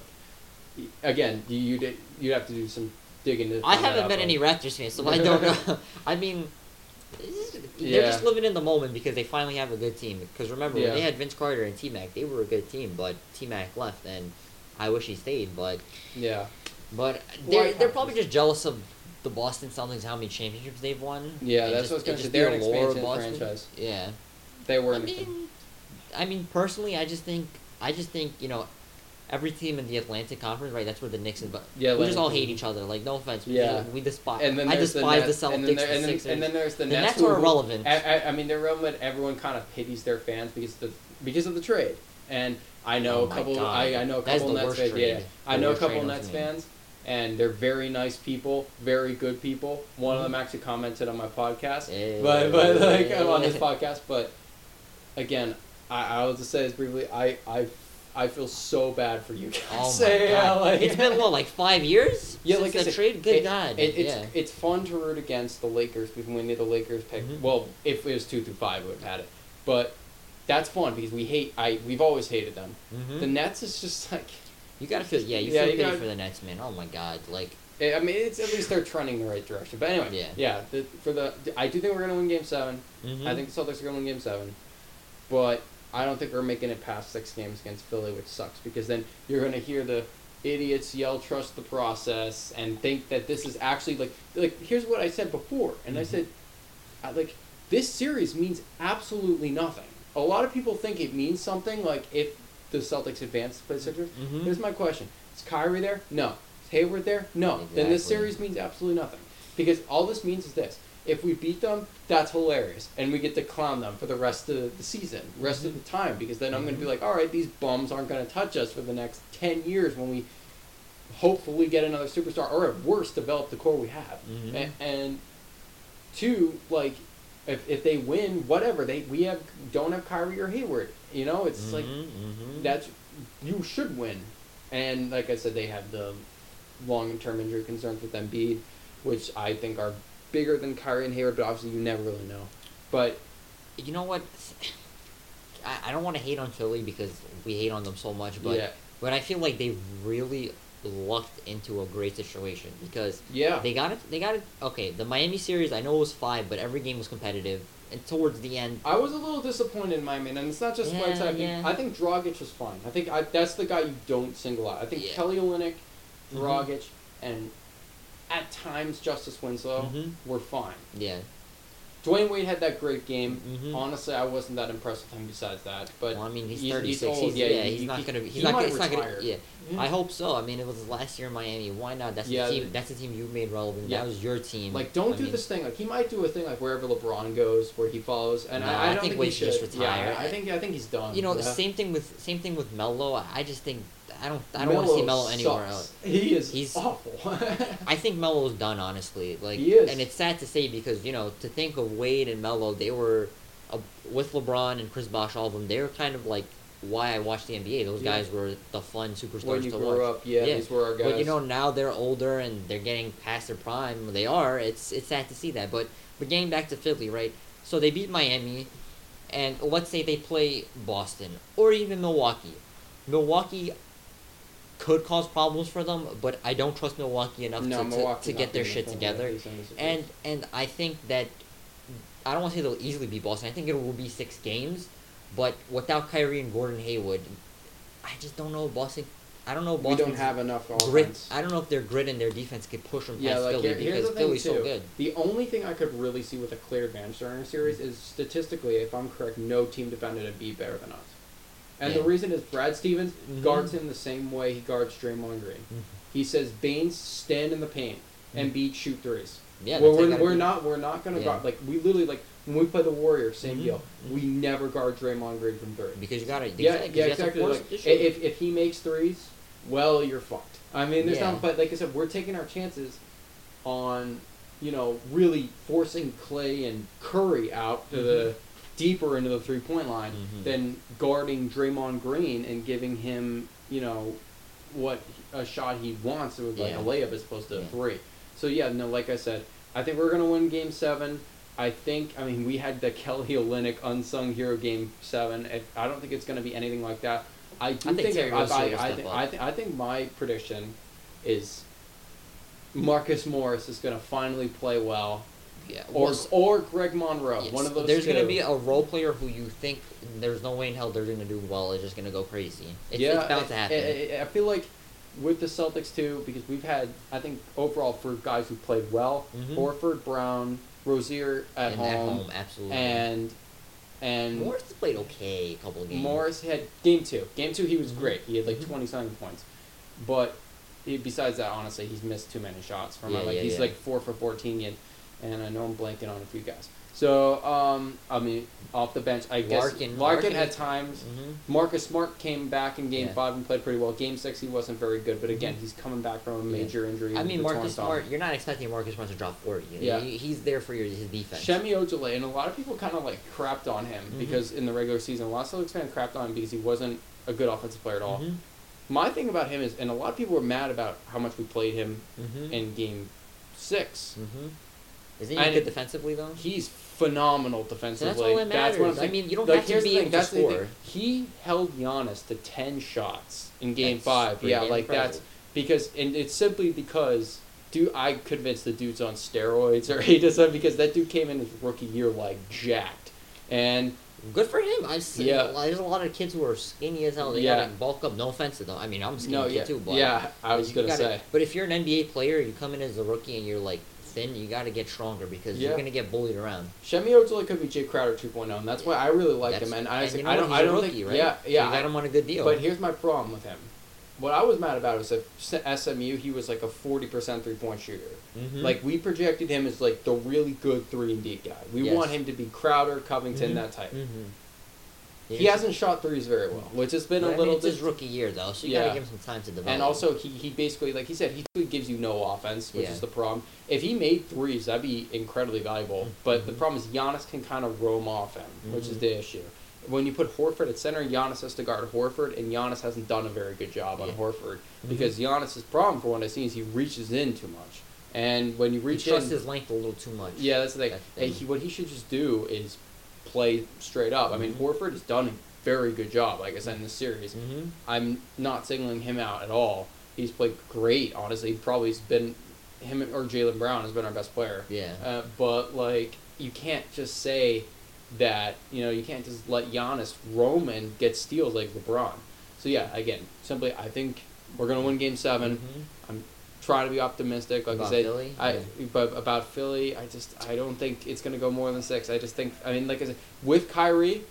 again, you you you'd have to do some digging. To I haven't met any Raptors fans, so I *laughs* don't know. I mean, they're Yeah. just living in the moment because they finally have a good team. Because remember, Yeah. when they had Vince Carter and T Mac, they were a good team, but T Mac left, and I wish he stayed. But Yeah, but they're they're probably just jealous of the Boston Celtics, how many championships they've won. yeah. That's just- what I was gonna and say. just They're an of expansion Boston. franchise. Yeah. They were I mean, I mean, personally, I just think I just think you know. Every team in the Atlantic Conference, right? That's where the Knicks and but Yeah, we just all hate each other. Like, no offense, we Yeah. just, we despise. And then I despise the, the, Celtics, and then, there, the and, Sixers. and then there's the, The Nets Nets who- are irrelevant. I, I, mean, they're relevant. Everyone kind of pities their fans because the because of the trade. and I know Oh a couple. I, I know a couple Nets fans. trade. Yeah, I know a couple Nets fans, and they're very nice people, very good people. One Mm-hmm. of them actually commented on my podcast, but but like *laughs* on this podcast. But again, I I will just say this briefly. I I I feel so bad for you guys. Oh my *laughs* god! uh, like- it's been what, like five years? *laughs* Yeah, since like the said, trade. Good it- God! It, it's yeah. it's fun to root against the Lakers because when the Lakers pick, Mhm. well, if it was two through five, we would have had it. But that's fun because we hate. I we've always hated them. Mhm. The Nets is just *laughs* like. you gotta feel. Yeah, you Yeah, feel you pity gotta- for the Nets, man. Oh my God! Like, I mean, it's at least they're trending the right direction. But anyway, Yeah. yeah. The, for the, I do think we're gonna win Game 7 mhm. I think the Celtics are gonna win Game Seven, but I don't think we're making it past six games against Philly, which sucks because then you're gonna hear the idiots yell "trust the process" and think that this is actually like like here's what I said before, and I Mhm. said, I, like this series means absolutely nothing. A lot of people think it means something, like if the Celtics advance to play the Sixers. Mhm. Here's my question: Is Kyrie there? No. Is Hayward there? No. Then this series means absolutely nothing because all this means is this: if we beat them, that's hilarious, and we get to clown them for the rest of the season, rest of the time, because then I'm going to be Mhm. like, all right, these bums aren't going to touch us for the next ten years when we hopefully get another superstar, or at worst, develop the core we have. Mhm. A- and two, like, if, if they win, whatever they we have don't have Kyrie or Hayward, you know, it's like Mhm, mhm. that's you should win. And like I said, they have the long term injury concerns with Embiid, which I think are bigger than Kyrie and Hayward, but obviously you never really know. But you know what? I, I don't want to hate on Philly because we hate on them so much, but yeah, but I feel like they've really lucked into a great situation because yeah, they got it. They got it. Okay, the Miami series I know it was five, but every game was competitive, and towards the end, I was a little disappointed in Miami, and it's not just Yeah, Whiteside. yeah. I think Dragic was fine. I think I, that's the guy you don't single out. I think Yeah. Kelly Olynyk, Mhm. And at times Justice Winslow Mhm. were fine. yeah. Dwyane Wade had that great game. Mhm. Honestly, I wasn't that impressed with him. Besides that, but well, I mean, he's he's- thirty he's He's, yeah, yeah, he's he- not gonna. he He's not. might Gonna, it's not gonna. retire. Yeah. Yeah. I hope so. I mean, it was his last year in Miami. Why not? That's Yeah, the team. the- That's the team you made relevant. Yeah. That was your team. Like, don't I do mean, this thing. Like, he might do a thing like wherever LeBron goes, where he follows. And No, I, I I don't think think, Wade he should should. just Yeah, retire. I think I think he's done. You know, yeah. same thing with same thing with Melo. I just think I don't. I don't want to see Melo anywhere sucks. else. He is He's- awful. *laughs* I think Melo's done, honestly. Like, He is. and it's sad to say because you know to think of Wade and Melo, they were uh, with LeBron and Chris Bosh, all of them. They were kind of like why I watched the NBA. Those Yeah. guys were the fun superstars when you to grew watch. up, yeah, Yeah. these were our guys. But you know now they're older and they're getting past their prime. They are. It's it's sad to see that. But but getting back to Philly, right? So they beat Miami, and let's say they play Boston or even Milwaukee. Milwaukee could cause problems for them, but I don't trust Milwaukee enough no, to, to, to get their shit together. back. He's undisputed. And and I think that I don't want to say they'll easily beat Boston. I think it will be six games, but without Kyrie and Gordon Hayward, I just don't know Boston. I don't know. if we don't have enough grit. I don't know if their grit and their defense could push them Yeah, past like Philly here- because Philly's too. so good. The only thing I could really see with a clear advantage during a series is statistically, if I'm correct, no team defended a beat better than us. And the reason is Brad Stevens Mhm. guards him the same way he guards Draymond Green. Mhm. He says Baynes stand in the paint and beat shoot threes. Yeah, well, that's how you we're, we're be. not we're not gonna Yeah. guard like we literally like when we play the Warriors, same Mhm. deal. We Mhm. never guard Draymond Green from three. because you gotta. Yeah, yeah, you have to exactly. Like, the i- shoot. if if he makes threes, well, you're fucked. I mean, there's Yeah. not. But like I said, we're taking our chances on, you know, really forcing Klay and Curry out to the deeper into the three point line Mhm. than guarding Draymond Green and giving him, you know, what a shot he wants. It was like Yeah. a layup as opposed to a three. So yeah, no, like I said, I think we're gonna win Game Seven. I think. I mean, we had the *laughs* Kelly Olynyk unsung hero Game Seven. I don't think it's gonna be anything like that. I do I think Terry I, I, I, think. I, think, I think my prediction is Marcus Morris is gonna finally play well, yeah, or we'll or Greg Monroe. yes, One of those. There's two. gonna be a role player who you think there's no way in hell they're gonna do well. Is just gonna go crazy. It's, yeah, it's bound I- to happen. I, I- I feel like with the Celtics too, because we've had, I think overall for guys who played well, Mhm. Horford, Brown, Rozier at And home, absolutely. and and Morris played okay a couple of games. Morris had game two. Game two, he was Mhm. great. He had like Mhm. twenty something points, but he, besides that, honestly, he's missed too many shots from Yeah, him. Like yeah, he's yeah. like four for fourteen, and and I know I'm blanking on a few guys. So um, I mean, off the bench, I guess Larkin, Larkin, Larkin had times. Mm-hmm. Marcus Smart came back in Game yeah. Five and played pretty well. Game Six, he wasn't very good, but again, mm-hmm. he's coming back from a major yeah. injury. I mean, Marcus Smart, you're not expecting Marcus Smart to drop forty. You know? Yeah, he's there for your his defense. Semi Ojeleye, and a lot of people kind of like crapped on him mm-hmm. because in the regular season, a lot of fans crapped on him because he wasn't a good offensive player at all. Mm-hmm. My thing about him is, and a lot of people were mad about how much we played him mm-hmm. in Game 6 mm-hmm. Isn't he And good defensively though? He's phenomenal defensively. that's all that matters. what I'm I mean, you don't Like, have to be able to that's score. He held Giannis to ten shots in Game That's Five. Yeah, like that's because, and it's simply because. Dude, I convinced the dude's on steroids *laughs* or he does that because that dude came in his rookie year like jacked, and Good for him. I've seen Yeah. lot, there's a lot of kids who are skinny as hell. They Yeah. gotta bulk up. No offense to them. I mean, I'm skinny no, yeah, too, but yeah, I was gonna gotta- say, But if you're an NBA player, you come in as a rookie and you're like thin, you got to get stronger because Yeah. you're gonna get bullied around. Semi Ojeleye could be Jae Crowder 2.0, and that's why I really like That's- him. And I, and you know I don't, He's I a don't rookie, think, right? yeah, So yeah. you got him on a good deal. But here's my problem with him. What I was mad about is that SMU, he was like a 40% three point shooter. Mhm. Like, we projected him as like the really good 3 and D guy. We Yes. want him to be Crowder, Covington, Mhm. that type. Mhm. He hasn't shot threes very well, which has been But, a I mean, little it's his rookie year though, so you Yeah. gotta give him some time to develop. And also, he, he basically, like he said, he gives you no offense, which Yeah. is the problem. If he made threes, that'd be incredibly valuable. But the Mhm. problem is Giannis can kind of roam off him, which is Mhm. the issue. When you put Horford at center, Giannis has to guard Horford, and Giannis hasn't done a very good job on Yeah. Horford Mhm. because Giannis's problem, for what I've seen, is he reaches in too much. And when you he reach trusts in, his length a little too much. yeah, that's the thing. The Hey, he, what he should just do is play straight up. I mean, Mhm. Horford has done a very good job, like I said in this series. Mm-hmm. I'm not singling him out at all. He's played great, honestly. He probably has been him or Jaylen Brown has been our best player. Yeah. Uh, but like, you can't just say that. You know, you can't just let Giannis roam and get steals like LeBron. So yeah, again, simply, I think we're gonna win Game 7 Mhm. Trying to be optimistic, like About I said. Philly? I but about Philly, I just I don't think it's gonna go more than six. I just think I mean, like I said, with Kyrie,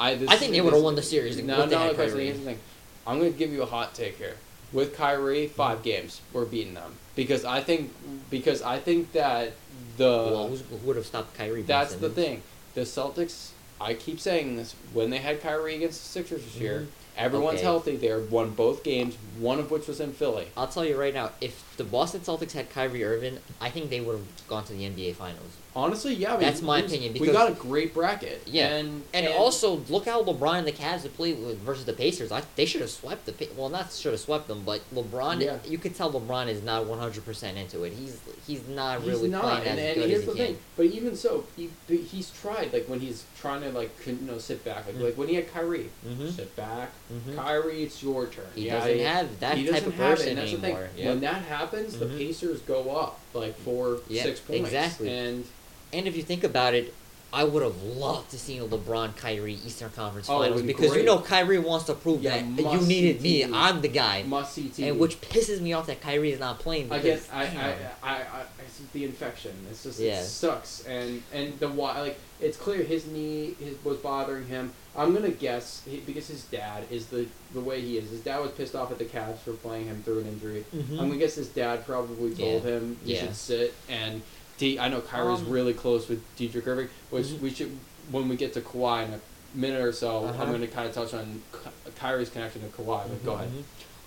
I this I think they would've won the series No, no, Kyrie. the thing. I'm gonna give you a hot take here. With Kyrie, five mm-hmm. games, we're beating them because I think because I think that the well, who would have stopped Kyrie? That's the thing. The Celtics. I keep saying this when they had Kyrie against the Sixers this year. Mm-hmm. Everyone's Okay. healthy. They won both games, one of which was in Philly. I'll tell you right now, if the Boston Celtics had Kyrie Irving, I think they would have gone to the NBA Finals. Honestly, yeah. I mean, That's my we- opinion, we got a great bracket. Yeah. and And, also, look how LeBron and the Cavs have played with, versus the Pacers. I, they should have swept the. Well, not should have swept them, but LeBron. Yeah. You could tell LeBron is not one hundred percent into it. He's he's not he's really not, playing and, as and good here's as the he thing. can. But even so, he he's tried. Like when he's trying to like you know sit back, like Mm. like when he had Kyrie, Mhm. sit back. Mhm. Kyrie, it's your turn. He yeah, doesn't he- have that he type of person and the thing. anymore. Yeah. When that happens, the Mhm. Pacers go up like four, Yeah, six points. exactly. And And if you think about it, I would have loved to see a LeBron Kyrie Eastern Conference Oh, Finals been because you know Kyrie wants to prove Yeah, that you needed me. TV. I'm the guy. must see TV. And which pisses me off that Kyrie is not playing. Because, I, I. I, I, I, it's the infection. It's just Yeah. it sucks, and and the why like it's clear his knee his, was bothering him. I'm gonna guess because his dad is the the way he is. His dad was pissed off at the Cavs for playing him through an injury. Mhm. I'm gonna guess his dad probably told Yeah. him you Yeah. should sit. And D, I know Kyrie's Um, really close with Drederick Irving, which Mhm. we should when we get to Kawhi in a minute or so. Uh-huh. I'm gonna kind of touch on Ky- Kyrie's connection to Kawhi. But go Mhm, ahead.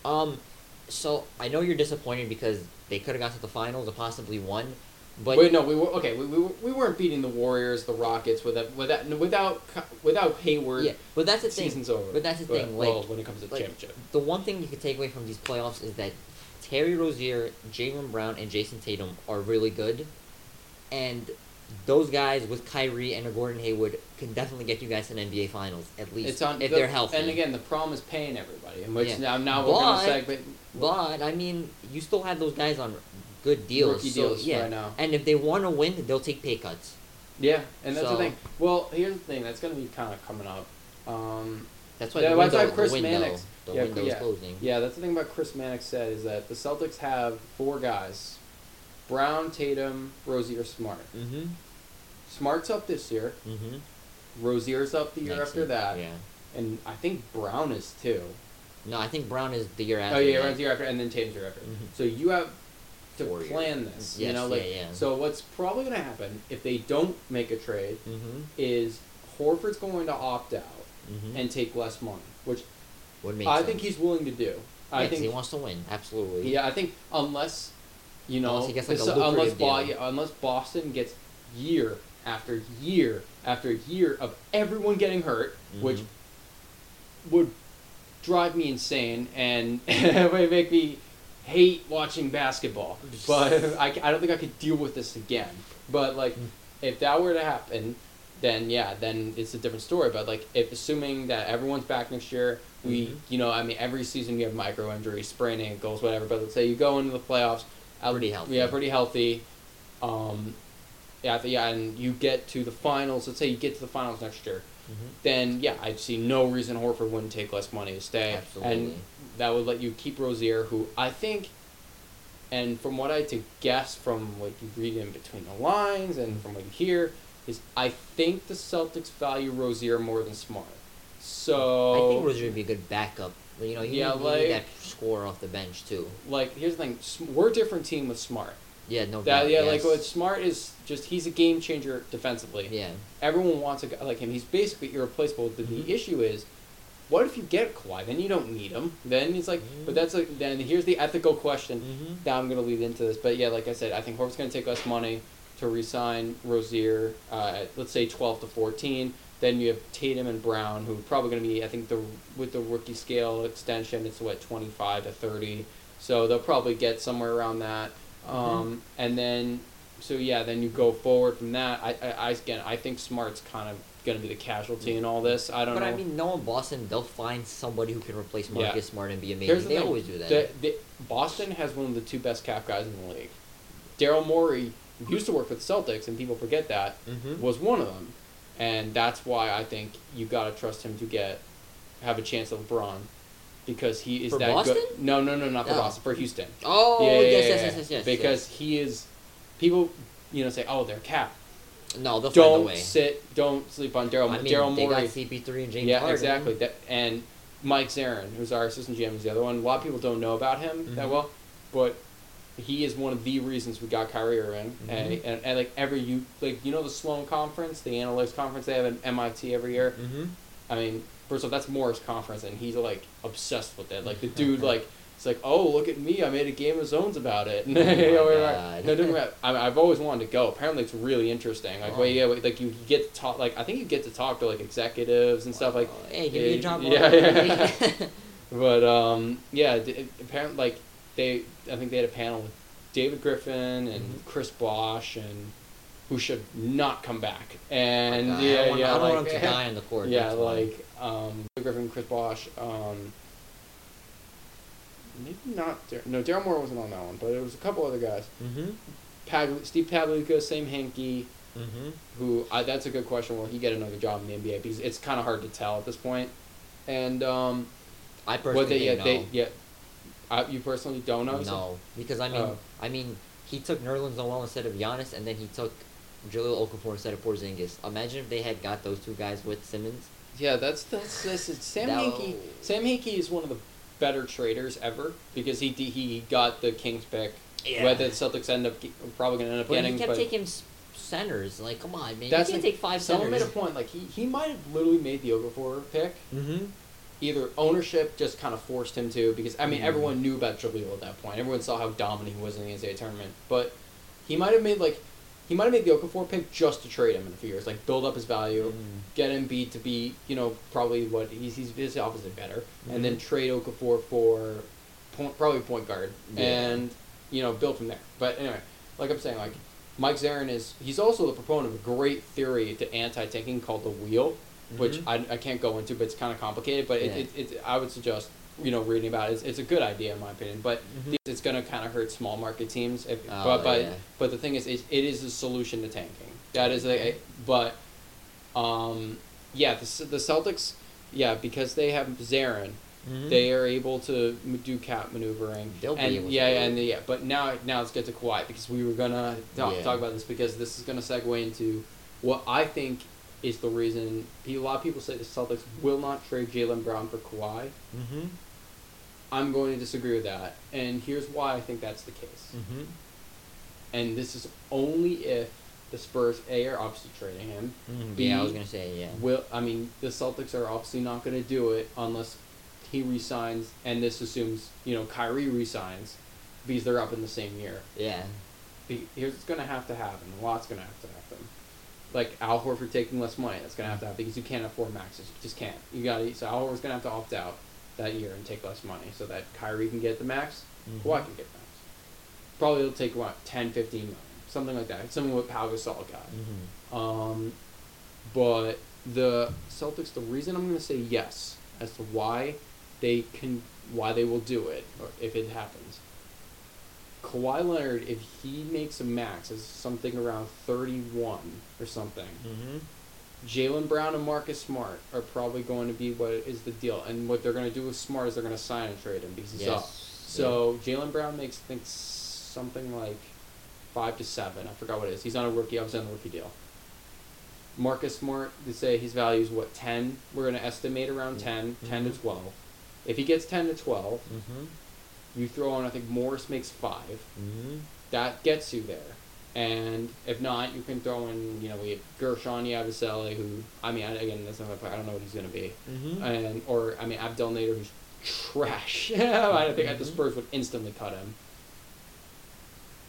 mhm. Um, so I know you're disappointed because they could have got to the finals or possibly won, but Wait, no, we were okay. We, we, we weren't beating the Warriors, the Rockets without without without without Hayward. yeah, but that's the thing. season's over. But that's the thing, well, like- when it comes to like, championship, The one thing you can take away from these playoffs is that Terry Rozier, Jaylen Brown, and Jayson Tatum are really good, and those guys with Kyrie and a Gordon Hayward can definitely get you guys to an NBA Finals at least it's on if the- they're healthy. And again, the problem is paying everybody, and which Yeah. now now we're gonna But- segment But I mean, you still have those guys on good deals. rookie so, deals yeah. right now. And if they want to win, they'll take pay cuts. Yeah, and that's So- the thing. Well, here's the thing. That's gonna be kind of coming up. Um, That's why Yeah, the that's window, why Chris the window, Mannix- the yeah, yeah. closing. yeah, that's the thing about Chris Mannix said is that the Celtics have four guys: Brown, Tatum, Rozier, Smart. Mm-hmm. Smart's up this year. Mm-hmm. Rozier's up the year after that, Yeah. and I think Brown is too. No, I think Brown is the year after. Oh yeah. Brown's year after, and then Tatum's the year after. Mhm. So you have to Four years. plan this. you Yes, know, like yeah, yeah. so. What's probably going to happen if they don't make a trade Mm-hmm. is Horford's going to opt out Mm-hmm. and take less money, which Would make I sense. think he's willing to do. I think he wants to win. Absolutely. Yeah, I think unless you know, Unless he gets, like, a unless Bo- yeah, unless Boston gets year after year after year of everyone getting hurt, which Mhm. would drive me insane and *laughs* would make me hate watching basketball. But I, I don't think I could deal with this again. But like, Mm. if that were to happen, then yeah, then it's a different story. But like, if assuming that everyone's back next year, we, Mhm. you know, I mean, every season you have micro injuries, sprained ankles, whatever. But let's say you go into the playoffs, out- Pretty healthy. Yeah, pretty healthy. Um, yeah, yeah, and you get to the finals. Let's say you get to the finals next year Mhm. then yeah, I see no reason Horford wouldn't take less money to stay. Absolutely. And that would let you keep Rozier, who I think, and from what I had to guess from what you read in between the lines and from what you hear, is I think the Celtics value Rozier more than Smart. So I think Rozier would be a good backup. You know, you, Yeah, need, you need that score off the bench too. like here's the thing, we're a different team with Smart. Yeah, no That doubt. yeah, yes. like what Smart is just he's a game changer defensively. Yeah. everyone wants a guy like him. He's basically irreplaceable. The, Mhm. the issue is, what if you get Kawhi? Then you don't need him. Then he's like, Mhm. but that's like then here's the ethical question. Mm-hmm. That I'm gonna lead into this, but yeah, like I said, I think Horford's gonna take less money to resign Rozier. Uh, at, let's say 12 to 14. Then you have Tatum and Brown, who are probably gonna be, I think the with the rookie scale extension, it's what 25 to 30. So they'll probably get somewhere around that. Mm-hmm. Um, and then, so yeah, then you go forward from that. I, I, I again, I think Smart's kind of going to be the casualty in all this. I don't But know. But I mean, no knowing Boston, they'll find somebody who can replace Yeah. Marcus Smart and be amazing. The they thing, always do that. The, the, Boston has one of the two best cap guys in the league. Daryl Morey used to work for the Celtics, and people forget that mm-hmm. was one of them, and that's why I think you got to trust him to get have a chance at LeBron. Because he is For that Boston? good. No, no, no, not for Oh. Boston. For Houston. Oh, Yeah, yeah, yes, yeah, yes, yeah, yes, yes, yes. Because he is, people, you know, say, "Oh, they're cap." no, they'll find a don't way. sit, don't sleep on Daryl. I mean, Daryl they got Morey. CP3 and James yeah, Harden. exactly. That and Mike Zarren, who's our assistant GM, is the other one. A lot of people don't know about him that Mhm. well, but he is one of the reasons we got Kyrie Irving. And, Mhm. and, and like every you like you know the Sloan conference, the analytics conference they have at MIT every year. Mm-hmm. I mean, first of all, that's Morey's conference, and he's like obsessed with it. Like the dude, like it's like, oh, look at me, I made a game of zones about it. *laughs* Oh my *laughs* You know, like- God. no, don't get me wrong, I, I've always wanted to go. Apparently, it's really interesting. Like, Oh. well, yeah, like you get to talk. Like, I think you get to talk to like executives and stuff. Like, hey, give me a eh, job. *laughs* yeah, yeah. but um, yeah, d- apparently, like they, I think they had a panel with David Griffin and Mhm. Chris Bosh and who should not come back. And Like, yeah, don't want, yeah, I don't like, want him to die on the court. yeah, like um, Griffin, Chris Bosh, um, maybe not. Dar- no, Daryl Morey wasn't on that one, but it was a couple other guys. Mm-hmm. Pag- Steve Pagliuca, Sam Hinkie, Mm-hmm. who I, that's a good question. Will he get another job in the NBA? Because it's kind of hard to tell at this point. And um, I personally what they yeah think they yeah, uh, you personally don't know. No, because I mean, Oh. I mean, he took Nerlens Noel instead of Giannis, and then he took Jahlil Okafor instead of Porzingis. Imagine if they had got those two guys with Simmons. Yeah, that's that's, that's it's Sam That- Hinkie. Sam Hinkie is one of the better traders ever because he he got the Kings pick. Yeah. Whether the Celtics end up probably going to end up But getting, he kept but taking centers. Like, come on, man. That's you can't like- take five centers. someone made a point like he he might have literally made the Okafor pick. Mm-hmm. Either ownership just kind of forced him to because I mean Mhm. everyone knew about Jahlil at that point. Everyone saw how dominant he was in the NCAA tournament, but he might have made like he might have made the Okafor pick just to trade him in a few years, like build up his value. get him beat to be, you know, probably what he's he's, he's obviously better, and then Mhm. trade Okafor for point, probably point guard, Yeah. and you know build from there. But anyway, like I'm saying, like Mike Zarren is he's also the proponent of a great theory to anti-tanking called the wheel, which Mhm. I, I can't go into, but it's kind of complicated. But Yeah. it, it, it I would suggest you know reading about it. It's, it's a good idea in my opinion, but Mhm. it's going to kind of hurt small market teams. If, Oh, but but yeah. but the thing is, it, it is a solution to tanking. That is a, but um, yeah, the the Celtics, yeah, because they have Zarren, Mhm. they are able to do cap maneuvering. They'll be and able to yeah, do it. and yeah, but now now let's get to Kawhi because we were gonna talk, Yeah. talk about this because this is gonna segue into what I think is the reason a lot of people say the Celtics will not trade Jaylen Brown for Kawhi. Mhm. I'm going to disagree with that, and here's why I think that's the case. Mhm. and this is only if the Spurs A are obviously trading him. Mhm, B, yeah, I was gonna say yeah. Will I mean the Celtics are obviously not going to do it unless he resigns, and this assumes you know Kyrie resigns because they're up in the same year. Yeah. Be- Here's what's going to have to happen. A lot's going to have to happen. Like Al Horford taking less money, that's going to have to happen because you can't afford maxes. You just can't. You got to. So Al Horford's going to have to opt out that year and take less money so that Kyrie can get the max. Mhm. Kawhi can get max. Probably it'll take what 10, 15 million, something like that. Something what Pau Gasol got. Mhm. Um, but the Celtics, the reason I'm going to say yes as to why they can, why they will do it, or if it happens. Kawhi Leonard, if he makes a max, is something around 31 or something. Mhm. Jaylen Brown and Marcus Smart are probably going to be what is the deal, and what they're going to do with Smart is they're going to sign and trade him because he's up. Yes. So Jaylen Brown makes I think something like five to seven. I forgot what it is. He's on a rookie. I was on a rookie deal. Marcus Smart, they say his value is what ten. We're gonna estimate around 10, 10 to Mhm. twelve. If he gets ten to twelve, Mhm. You throw on I think Morris makes five. Mhm. That gets you there. And if not, you can throw in you know we have Guerschon Yabusele, who I mean again that's not my point. I don't know what he's gonna be Mhm. and or I mean Abdel Nader who's trash. *laughs* I think the Mhm. Spurs would instantly cut him.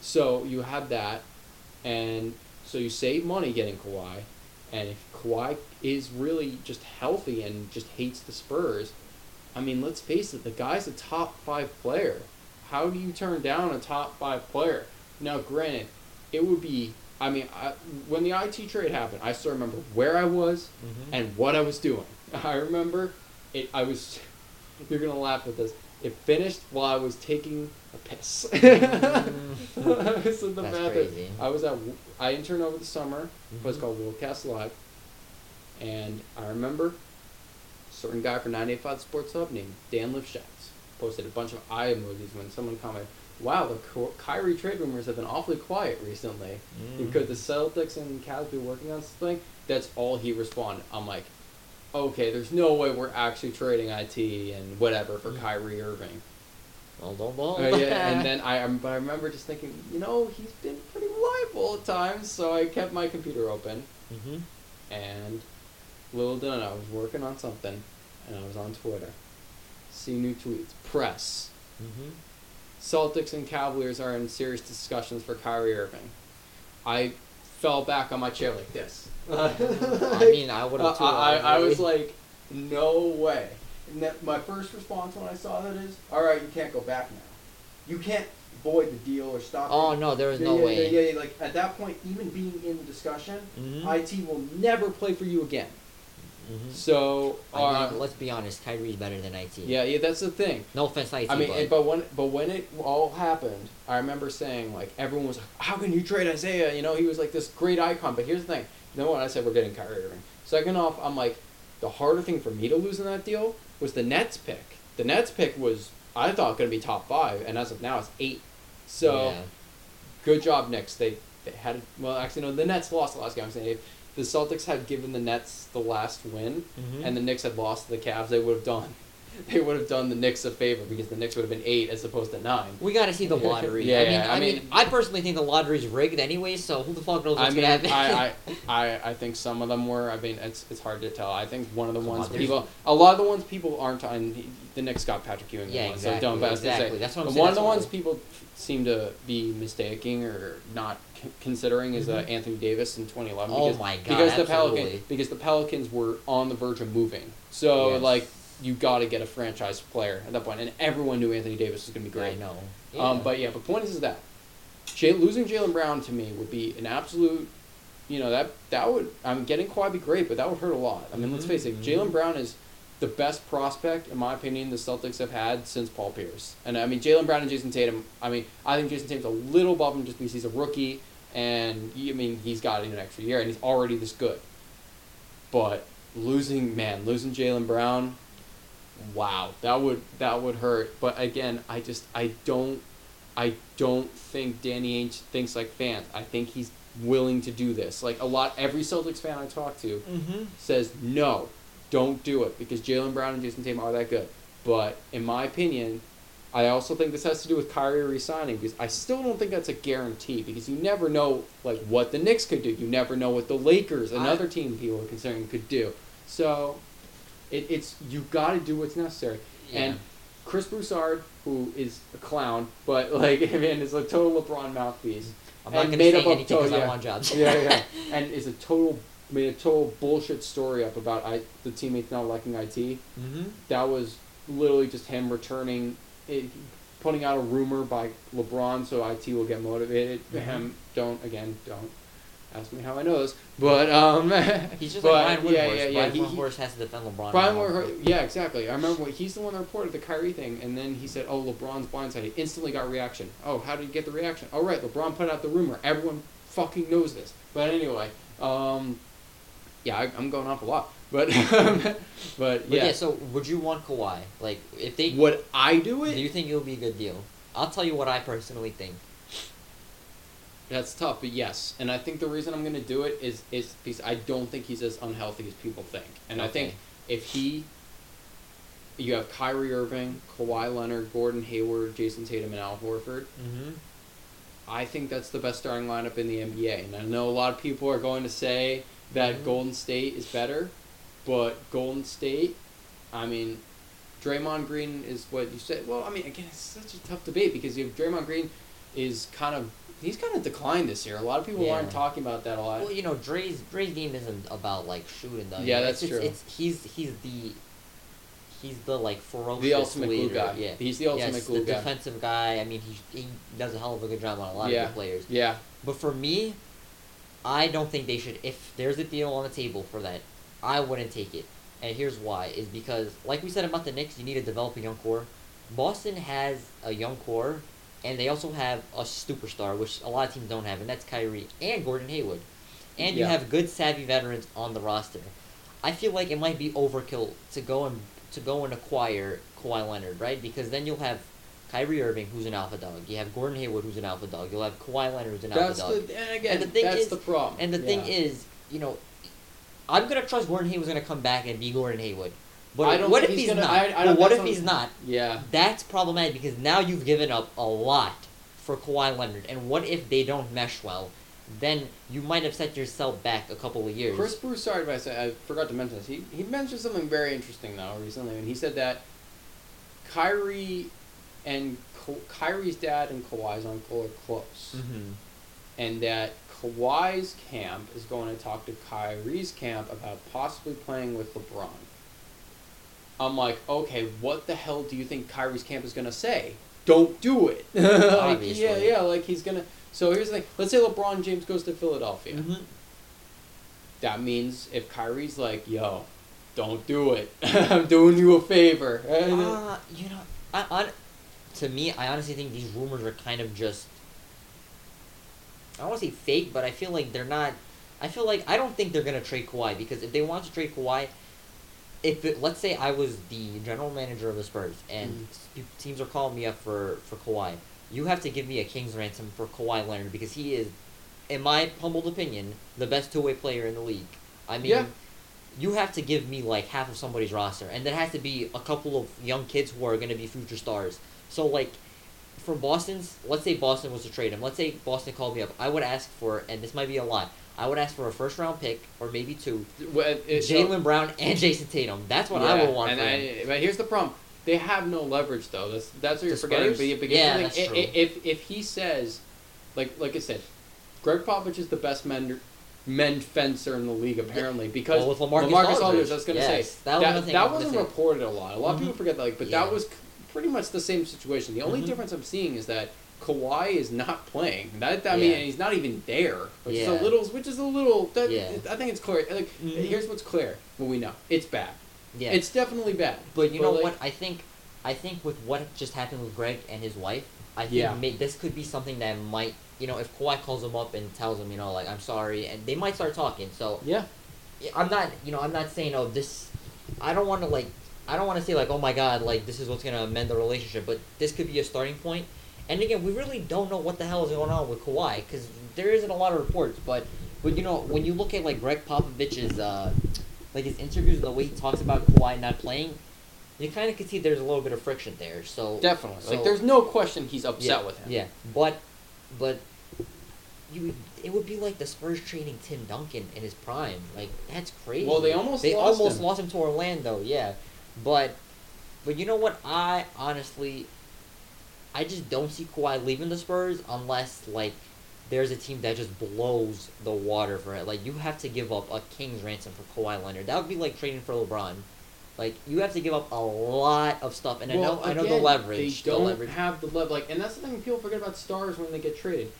So you have that, and so you save money getting Kawhi, and if Kawhi is really just healthy and just hates the Spurs, I mean let's face it, the guy's a top five player. How do you turn down a top five player? Now, granted, it would be. I mean, I, when the IT trade happened, I still remember where I was Mhm. and what I was doing. *laughs* I remember it. I was. *laughs* You're gonna laugh at this. It finished while I was taking a piss. I was in the That's bathroom. crazy. I was at. I interned over the summer. A place Mhm. called Worldcast Live, and I remember certain guy from 985 Sports Hub named Dan Lifshitz posted a bunch of eye emojis when someone commented, "Wow, the Ky- Kyrie trade rumors have been awfully quiet recently." Mm. because the Celtics and Cavs be working on something. That's all he responded. I'm like, okay, there's no way we're actually trading IT and whatever for Mm. Kyrie Irving. Well, don't. Uh, yeah, *laughs* and then I, um, but I remember just thinking, you know, he's been pretty reliable at times. So I kept my computer open, Mhm. and little did I know I was working on something, and I was on Twitter. See new tweets. Press. Mhm. Celtics and Cavaliers are in serious discussions for Kyrie Irving. I fell back on my chair like this. *laughs* I mean, I would Uh, have too. I, I was like, no way. And that, my first response when I saw that is, all right, you can't go back now. You can't void the deal or stop. Oh it. no, there was yeah, no yeah, way. Yeah, yeah, yeah, like at that point, even being in the discussion, Mhm. IT will never play for you again. Mhm. So, I uh, mean, let's be honest. Kyrie's better than IT. yeah, yeah, that's the thing. No offense, IT. I mean, but, but when but when it all happened, I remember saying like everyone was like, "How can you trade Isaiah?" You know, he was like this great icon. But here's the thing: you know what? I said we're getting Kyrie Irving. Second off, I'm like, the harder thing for me to lose in that deal was the Nets pick. The Nets pick was I thought going to be top five, and as of now, it's eight. So yeah. good job, Knicks. They they had well, actually no, the Nets lost the last game. I'm saying the Celtics had given the Nets the last win, Mhm. and the Knicks had lost to the Cavs, they would have done. *laughs* They would have done the Knicks a favor because the Knicks would have been eight as opposed to nine. We gotta see the lottery. Yeah, I mean, yeah, I, I mean, mean- I personally think the lottery's rigged anyway. So who the fuck knows I mean, gonna happen? I, *laughs* I, I, I think some of them were. I mean, it's it's hard to tell. I think one of the ones on, people, a lot of the ones people aren't on. The Knicks got Patrick Ewing. Yeah, one, exactly, So don't exactly. say. That's what I'm But saying, one of the ones people seem to be mistaking or not considering is uh, Mhm. Anthony Davis in 2011. Oh because, my God, Because the. Pelicans, because the Pelicans were on the verge of moving. So Yes. like, you got to get a franchise player at that point, and everyone knew Anthony Davis was going to be great. I know. Um, but yeah, but point is, is that Jay, losing Jaylen Brown to me would be an absolute, you know that that would I'm getting Kawhi be great, but that would hurt a lot. I mean, let's Mhm, face it, mhm. Jaylen Brown is the best prospect in my opinion the Celtics have had since Paul Pierce. And I mean, Jaylen Brown and Jayson Tatum. I mean, I think Jayson Tatum's a little above him just because he's a rookie, and I mean he's got an extra year, and he's already this good. But losing, man, losing Jaylen Brown, wow, that would that would hurt. But again, I just I don't I don't think Danny Ainge thinks like fans. I think he's willing to do this. Like a lot, every Celtics fan I talk to Mm-hmm. says no, don't do it because Jaylen Brown and Jayson Tatum are that good. But in my opinion, I also think this has to do with Kyrie resigning because I still don't think that's a guarantee because you never know like what the Knicks could do. You never know what the Lakers, I- another team people are considering, could do. So, it, it's you got to do what's necessary. And Chris Broussard, who is a clown, but *laughs* like I mean, is a total LeBron mouthpiece. I'm not gonna made say anything because to- I yeah. want jobs. yeah, yeah, *laughs* and is a total made a total bullshit story up about I, the teammates not liking IT. Mm-hmm. That was literally just him returning, it, putting out a rumor by LeBron so IT will get motivated. Mhm. Him don't again don't ask me how I know this, but um, *laughs* He's just but, like Brian yeah, Windhorst. yeah, yeah, Brian he- he- Windhorst has to defend LeBron. Brian now. Windhorst, yeah, exactly. I remember when he's the one that reported the Kyrie thing, and then he said, "Oh, LeBron's blindsided." He instantly got reaction. Oh, how did he get the reaction? Oh, right, LeBron put out the rumor. Everyone fucking knows this. But anyway, um, yeah, I, I'm going off a lot, but *laughs* but But yeah. yeah. so would you want Kawhi? Like, if they, Would I do it? do you think it would be a good deal? I'll tell you what I personally think. That's tough, but yes. And I think the reason I'm going to do it is is because I don't think he's as unhealthy as people think. And I think if he, you have Kyrie Irving, Kawhi Leonard, Gordon Hayward, Jayson Tatum, and Al Horford. Mm-hmm. I think that's the best starting lineup in the NBA. And I know a lot of people are going to say that. Golden State is better, but Golden State, I mean, Draymond Green is what you said. Well, I mean, again, it's such a tough debate because you have Draymond Green is kind of he's kind of declined this year. A lot of people aren't talking about that a lot. Well, you know, Dre's Dre's game isn't about like shooting though. Yeah, You know, that's it's, true. It's, it's he's he's the he's the like ferocious the ultimate glue leader. guy. Yeah. He's the ultimate yes, glue the guy. defensive guy. I mean, he he does a hell of a good job on a lot Yeah. of good players. Yeah. But for me, I don't think they should. If there's a deal on the table for that, I wouldn't take it. And here's why: is because, like we said about the Knicks, you need to develop a young core. Boston has a young core, and they also have a superstar, which a lot of teams don't have, and that's Kyrie and Gordon Hayward. And you have good, savvy veterans on the roster. I feel like it might be overkill to go and to go and acquire Kawhi Leonard, right? Because then you'll have Kyrie Irving, who's an alpha dog. You have Gordon Hayward, who's an alpha dog. You'll have Kawhi Leonard, who's an That's alpha dog. the and again. And the thing that's is- the problem. And the thing is, you know, I'm gonna trust Gordon Hayward's gonna come back and be Gordon Hayward. But I don't what if he's he's, gonna- not? I- I what if he's not? yeah. That's problematic because now you've given up a lot for Kawhi Leonard. And what if they don't mesh well? Then you might have set yourself back a couple of years. Chris Broussard, I said, I forgot to mention this. He he mentioned something very interesting though recently, and he said that Kyrie and Kyrie's dad and Kawhi's uncle are close, hmm and that Kawhi's camp is going to talk to Kyrie's camp about possibly playing with LeBron. I'm like, okay, what the hell do you think Kyrie's camp is going to say? Don't do it. *laughs* like, yeah, Obviously. yeah, like he's gonna. So here's the thing. Let's say LeBron James goes to Philadelphia. hmm That means if Kyrie's like, yo, don't do it. *laughs* I'm doing you a favor. Uh, *laughs* you know, I, on, to me, I honestly think these rumors are kind of just. I don't want to say fake, but I feel like they're not. I feel like I don't think they're gonna trade Kawhi because if they want to trade Kawhi, if it, let's say I was the general manager of the Spurs and Mhm. teams are calling me up for for Kawhi, you have to give me a king's ransom for Kawhi Leonard because he is, in my humbled opinion, the best two way player in the league. I mean. Yeah. You have to give me like half of somebody's roster, and that has to be a couple of young kids who are going to be future stars. So like, for Boston's, let's say Boston was to trade him. Let's say Boston called me up. I would ask for, and this might be a lot. I would ask for a first round pick or maybe two, Well, Jaylen Brown and Jayson Tatum. That's what I would want and. I, but here's the problem: they have no leverage, though. That's that's what you're forgetting. But, you- Yeah, that's thing- true. If if he says, like like I said, Gregg Popovich is the best men men fencer in the league apparently because Well, with LaMarcus Aldridge, Aldridge, I was gonna yes, say that was that, that was wasn't say. reported a lot. A lot of people Mhm. forget that, like, but Yeah. that was c- pretty much the same situation. The only Mhm. difference I'm seeing is that Kawhi is not playing. That I mean, Yeah. he's not even there, which is a little, which is a little. That, Yeah. I think it's clear. Like, Mhm. here's what's clear. What we know, it's bad. Yeah. It's definitely bad. But you know like, what? I think, I think with what just happened with Gregg and his wife, I think Yeah. may, this could be something that might, you know, if Kawhi calls him up and tells him, you know, like I'm sorry, and they might start talking. So Yeah. yeah, I'm not, you know, I'm not saying oh this, I don't want to like, I don't want to say like oh my god like this is what's gonna amend the relationship, but this could be a starting point. And again, we really don't know what the hell is going on with Kawhi because there isn't a lot of reports. But but you know when you look at like Gregg Popovich's uh, like his interviews, and the way he talks about Kawhi not playing, you kind of can see there's a little bit of friction there. So Definitely. So- like, there's no question he's upset yeah, with him. Yeah, but but you it would be like the Spurs trading Tim Duncan in his prime. Like that's crazy. Well, they almost they lost almost him. lost him to Orlando. Yeah, but but you know what? I honestly, I just don't see Kawhi leaving the Spurs unless like there's a team that just blows the water for it. Like you have to give up a king's ransom for Kawhi Leonard. That would be like trading for LeBron. Like you have to give up a lot of stuff, and well, I know I know the leverage. They don't leverage. have the leverage. Like, and that's the thing people forget about stars when they get traded.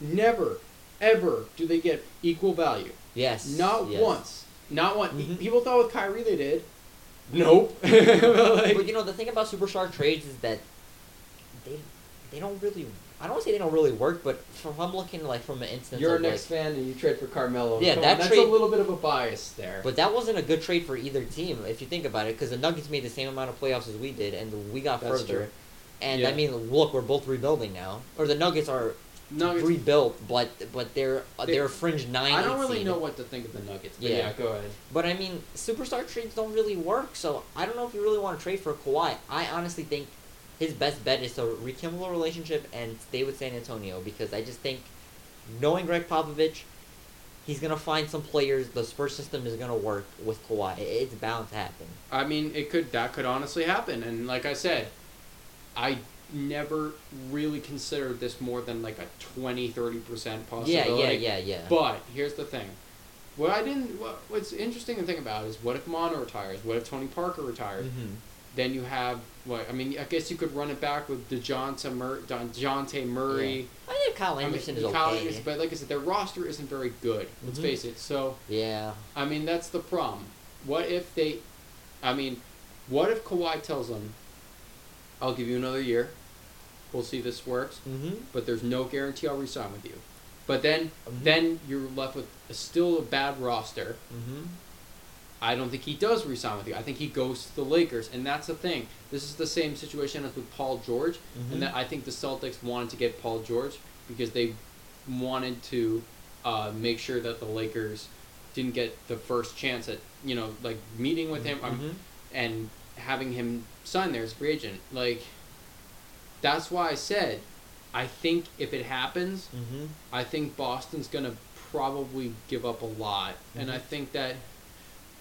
Never, ever do they get equal value. Yes. Not yes. once. Not one. Mhm. People thought with Kyrie they did. Nope. *laughs* but like, you know the thing about superstar trades is that they they don't really. I don't want to say they don't really work, but from I'm looking like from an instance you're a Knicks like, fan and you trade for Carmelo. Yeah, that on, that's trade- a little bit of a bias there. but that wasn't a good trade for either team if you think about it, because the Nuggets made the same amount of playoffs as we did, and we got That's further. true. And Yeah. I mean, look, we're both rebuilding now, or the Nuggets are Nuggets. rebuilt, but but they're They- they're a fringe nine. I don't really seed. know what to think of the Nuggets. But Yeah. yeah. go ahead. But I mean, superstar trades don't really work, so I don't know if you really want to trade for Kawhi. I honestly think his best bet is to rekindle a relationship and stay with San Antonio because I just think, knowing Gregg Popovich, he's gonna find some players. The Spurs system is gonna work with Kawhi. It's bound to happen. I mean, it could that could honestly happen, and like I said, I never really considered this more than like a 20 30 percent Yeah, possibility. yeah, yeah, yeah. But here's the thing. What I didn't, what, what's interesting to think about is what if Manu retires? What if Tony Parker retires? Mhm. Then you have what? I mean, I guess you could run it back with Dejounte, Mur- Dejounte Murray. I think Kyle I mean, Anderson is Kyle okay. Anderson, but like I said, their roster isn't very good. Let's Mhm. face it. So Yeah. I mean, that's the problem. What if they, I mean, what if Kawhi tells them, I'll give you another year, we'll see if this works, Mm-hmm. but there's no guarantee I'll resign with you. But then, Mhm. then you're left with a, still a bad roster. Mm-hmm. I don't think he does resign with you. I think he goes to the Lakers, and that's the thing. This is the same situation as with Paul George, Mhm. and that I think the Celtics wanted to get Paul George because they wanted to uh, make sure that the Lakers didn't get the first chance at you know like meeting with him um, Mhm. and having him sign there as free agent. Like that's why I said I think if it happens, Mm-hmm. I think Boston's gonna probably give up a lot, and I Mhm. think that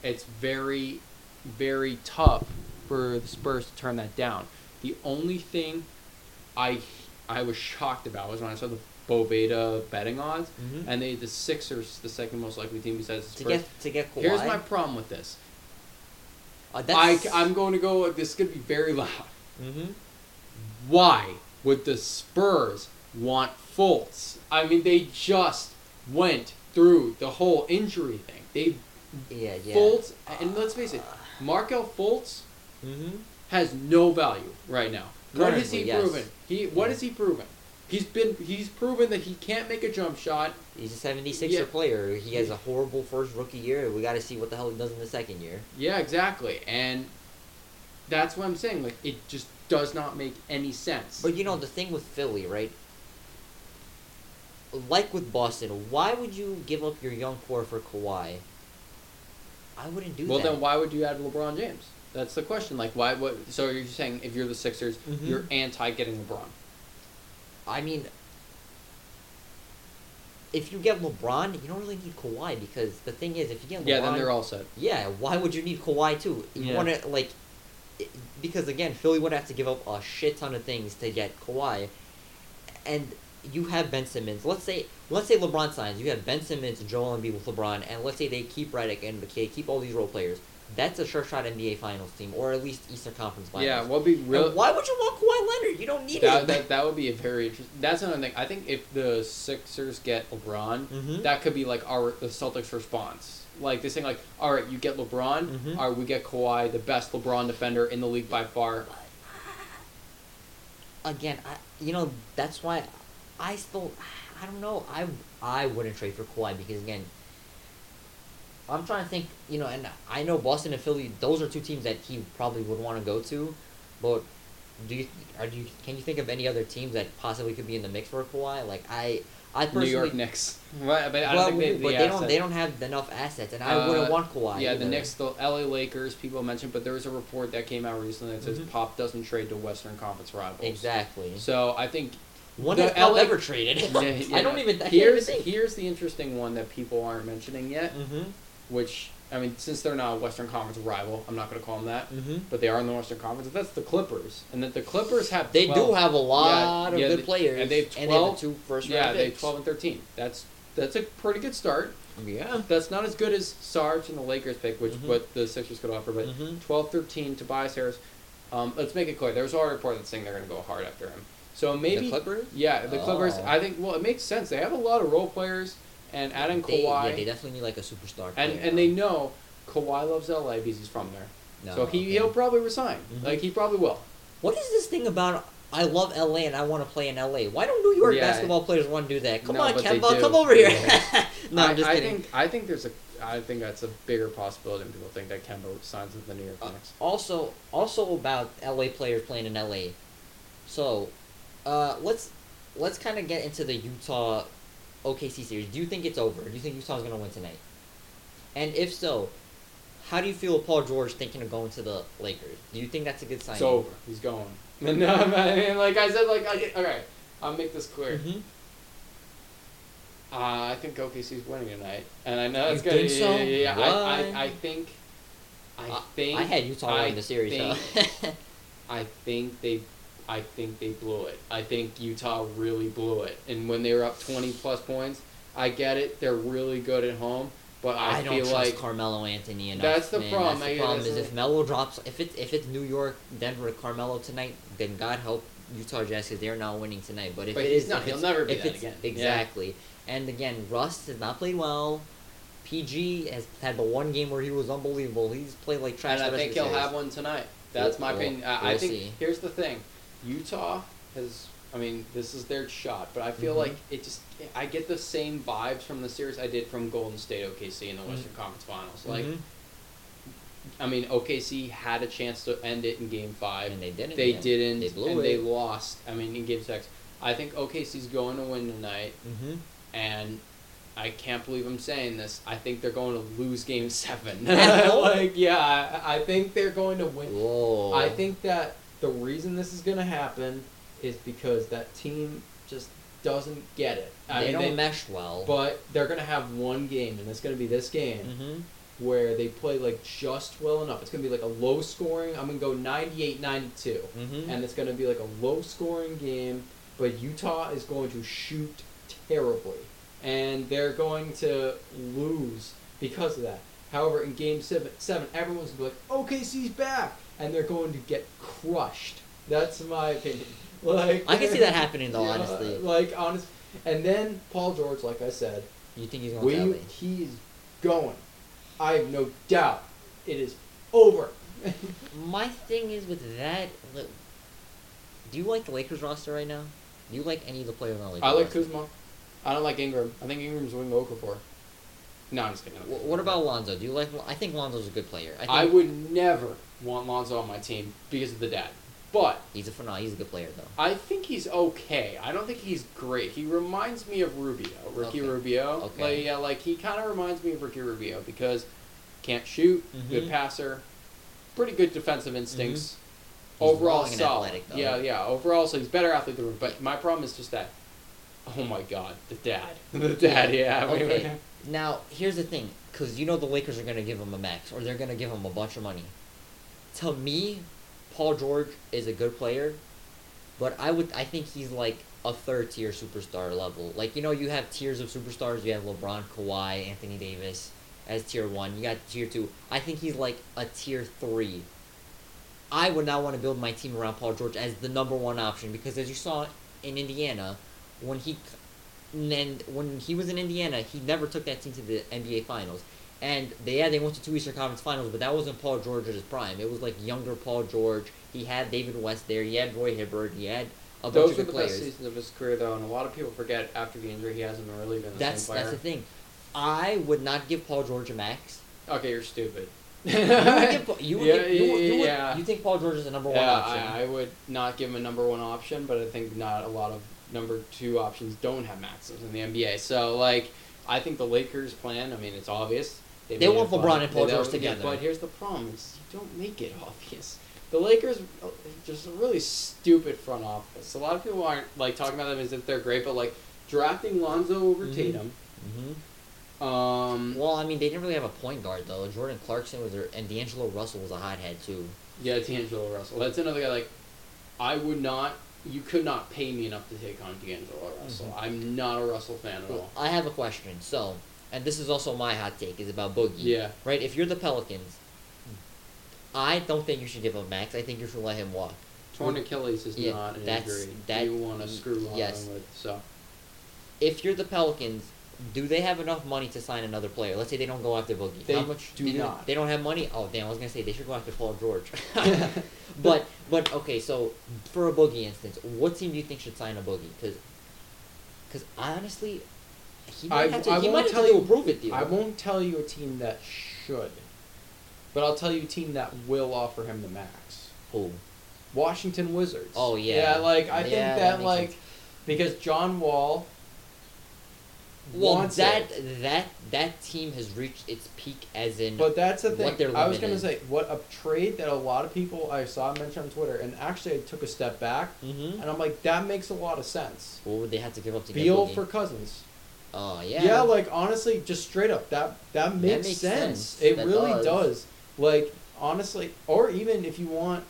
it's very, very tough for the Spurs to turn that down. The only thing I I was shocked about was when I saw the Bovada betting odds, Mhm. and they the Sixers the second most likely team besides the To get to get Kawhi. Here's my problem with this. Uh, I, I'm going to go. This is going to be very *laughs* loud. Mm-hmm. Why would the Spurs want Fultz? I mean, they just went through the whole injury thing. They Yeah, yeah. Fultz, and let's face it, Markelle Fultz Mm-hmm. has no value right now. What has he yes. proven? He what Yeah. has he proven? He's been he's proven that he can't make a jump shot. He's a 76er Yeah. player. He has a horrible first rookie year. We got to see what the hell he does in the second year. Yeah, exactly. And that's what I'm saying. Like it just does not make any sense. But you know the thing with Philly, right? Like with Boston, why would you give up your young core for Kawhi? I wouldn't do well, that. Well, then why would you add LeBron James? That's the question. Like why? What? So you're saying if you're the Sixers, Mhm. you're anti getting LeBron? I mean, if you get LeBron, you don't really need Kawhi because the thing is, if you get LeBron, Yeah, then they're all set. Yeah, why would you need Kawhi too? You Yeah. want to like, because again, Philly would have to give up a shit ton of things to get Kawhi, and you have Ben Simmons. Let's say, let's say LeBron signs. You have Ben Simmons, Joel Embiid with LeBron, and let's say they keep Redick and McKay, keep all these role players. That's a sure shot NBA Finals team, or at least Eastern Conference Finals. Yeah, what would be And real? why would you want Kawhi Leonard? You don't need That, it. that that would be a very interesting. That's another thing. I think if the Sixers get LeBron, Mhm. that could be like our the Celtics' response. Like they're saying, like, all right, you get LeBron, Mhm. all right, we get Kawhi, the best LeBron defender in the league by far. again, I you know that's why I still I don't know I I wouldn't trade for Kawhi because again I'm trying to think you know and I know Boston and Philly those are two teams that he probably would want to go to, but do you are you can you think of any other teams that possibly could be in the mix for Kawhi? Like I I New. York Knicks. Right, but I don't well, think they, but the they don't. They don't have enough assets, and I Uh, wouldn't want Kawhi. Yeah, the. Knicks, the LA Lakers, people mentioned, but there was a report that came out recently that says Mhm. Pop doesn't trade to Western Conference rivals. Exactly. So I think When The has ever traded? Yeah, *laughs* yeah. I don't even. I here's even here's the interesting one that people aren't mentioning yet, Mm-hmm. which I mean, since they're not a Western Conference rival, I'm not going to call them that, Mm-hmm. but they are in the Western Conference. That's the Clippers, and that the Clippers have They 12 do have a lot of yeah, good they- players, and they have and they have 12 two first yeah, round they picks. 12 and 13. That's that's a pretty good start. Yeah. That's not as good as Sarge and the Lakers pick, which Mhm. what the Sixers could offer, but Mhm. 12 13 Tobias Harris. Um, let's make it clear. There's already a report that's saying they're going to go hard after him. So maybe the Clippers. Yeah, the Clippers. Oh. I think. Well, it makes sense. They have a lot of role players, and adding They, Kawhi, yeah, they definitely need like a superstar. and and now. they know Kawhi loves LA because he's from there. No, so he okay. he'll probably resign. Mhm. Like he probably will. What is this thing about? I love LA and I want to play in LA. Why don't New York Yeah. basketball players want to do that? Come No, on, Kemba, come over here. *laughs* No, I, I'm just I kidding. think I think there's a I think that's a bigger possibility than people think that Kemba signs with the New York Uh, Knicks. Also, also about LA players playing in LA. So, uh, let's let's kind of get into the Utah OKC series. Do you think it's over? Do you think Utah's gonna win tonight? And if so, how do you feel with Paul George thinking of going to the Lakers? Do you think that's a good sign? It's over. He's going. *laughs* no, I mean, like I said, like I get, okay. I'll make this clear. hmm Uh, I think OKC's winning tonight, and I know You it's gonna. think yeah, so? yeah, yeah. I, I, I think. I I- think. I had Utah winning the series. think- *laughs* I think they, I think they blew it. I think Utah really blew it. And when they were up twenty plus points, I get it. They're really good at home, but I, I, don't trust like Carmelo Anthony enough. That's the man. problem. That's the problem is if Melo drops, if it's if it's New York, Denver, Carmelo tonight, then God help Utah Jazz because they're not winning tonight. But if But it he's is, not. He'll never be that again. Yeah. Exactly. And again, Russ has not played well. PG has had the one game where he was unbelievable. He's played like trash. and I think he'll series. have one tonight. That's my We'll- opinion. I, I we'll think see. here's the thing, Utah has. I mean, this is their shot, but I feel Mhm. like it just. I get the same vibes from the series I did from Golden State OKC in the Mhm. Western Conference Finals. Like, Mhm. I mean, OKC had a chance to end it in Game Five. and they didn't. They yeah. didn't, They blew and it. they lost. I mean, in Game Six, I think OKC's going to win tonight, Mhm. and I can't believe I'm saying this. I think they're going to lose Game Seven. *laughs* Like, yeah, I, I think they're going to win. Whoa. I think that the reason this is going to happen is because that team just doesn't get it. I they mean, don't they- mesh well. but they're going to have one game, and it's going to be this game hmm where they play like just well enough. It's going to be like a low scoring. I'm going to go 98 92 hmm and it's going to be like a low scoring game, but Utah is going to shoot terribly, and they're going to lose because of that. However, in Game Seven, seven everyone's going to be like, "OKC's back," and they're going to get crushed. That's my opinion. *laughs* Like I can see that happening though. Yeah, honestly, like honest. And then Paul George, like I said, you think he's going we to LA? he's going. I have no doubt it is over. *laughs* My thing is with that. li- Do you like the Lakers roster right now? Do you like any of the players on the Lakers? I like roster? Kuzma. I don't like Ingram. I think Ingram's winning Okafor. No, I'm just kidding. Wh- What about Lonzo? Do you like? I think Lonzo's a good player. I, think I would never want Lonzo on my team because of the dad. But He's a phenomenal. He's a good player though. I think he's okay. I don't think he's great. He reminds me of Rubio, Ricky Okay. Rubio. Okay. Like, yeah, like he kind of reminds me of Ricky Rubio because can't shoot, good Mhm. passer, pretty good defensive instincts. He's Overall solid. athletic, yeah, yeah. Overall, so he's better athlete than Rubio. But my problem is just that. Oh my God, the dad, *laughs* the dad. Yeah. Okay. Now here's the thing, because you know the Lakers are gonna give him a max, or they're gonna give him a bunch of money. To me, Paul George is a good player, but I would I think he's like a third tier superstar level. Like you know you have tiers of superstars. You have LeBron, Kawhi, Anthony Davis as tier one. You got tier two. I think he's like a tier three. I would not want to build my team around Paul George as the number one option because as you saw in Indiana, when he and when he was in Indiana, he never took that team to the NBA Finals. And they yeah, they went to two Eastern Conference Finals, but that wasn't Paul George at his prime. It was like younger Paul George. He had David West there. He had Roy Hibbert. He had a bunch Those of were the players. best seasons of his career, though, and a lot of people forget after the injury he hasn't really been the That's same that's the thing. I would not give Paul George a max. Okay, you're stupid. You would, give, *laughs* you, would Yeah, give, you, you, would, yeah. you think Paul George is the number one yeah, option? I, I would not give him a number one option, but I think not a lot of number two options don't have maximums in the NBA. So like, I think the Lakers' plan. I mean, it's obvious. They made want. LeBron and Paul They- George together. But here's the problem: is you don't make it *laughs* obvious. The Lakers uh, just a really stupid front office. A lot of people aren't like talking about them as if they're great, but like drafting Lonzo over Mhm. Tatum. Mm-hmm. Um, Well, I mean, they didn't really have a point guard though. Jordan Clarkson was there, and D'Angelo Russell was a hothead too. yeah, D'Angelo Russell. That's another guy. Like, I would not. You could not pay me enough to take on D'Angelo Russell. Mhm. I'm not a Russell fan at Well, all. I have a question. So, and this is also my hot take is about Boogie. Yeah. Right. If you're the Pelicans, I don't think you should give him max. I think you should let him walk. Torn Achilles is Yeah, not an that's- injury that- you want to screw on yes. with. So If you're the Pelicans, do they have enough money to sign another player? Let's say they don't go after Boogie. They How much do they, not. They don't have money. Oh damn! I was gonna say they should go after Paul George. *laughs* *laughs* but but okay, so for a Boogie instance, what team do you think should sign a Boogie? Because because honestly, he might I- have to, I he might have tell to you- a prove it deal. I won't tell you a team that should, but I'll tell you a team that will offer him the max. Who? Washington Wizards. Oh, yeah. Yeah, like I Yeah, think that that, like sense. because John Wall. Well, wants that it. that that team has reached its peak as in. But that's the what thing. I was gonna say what a trade that a lot of people I saw mentioned on Twitter, and actually I took a step back, hmm and I'm like that makes a lot of sense. What would they have to give up to get Beal for Cousins. Oh yeah. Yeah. like honestly, just straight up, that that makes, makes sense. sense. It That really does. does. Like honestly, or even if you want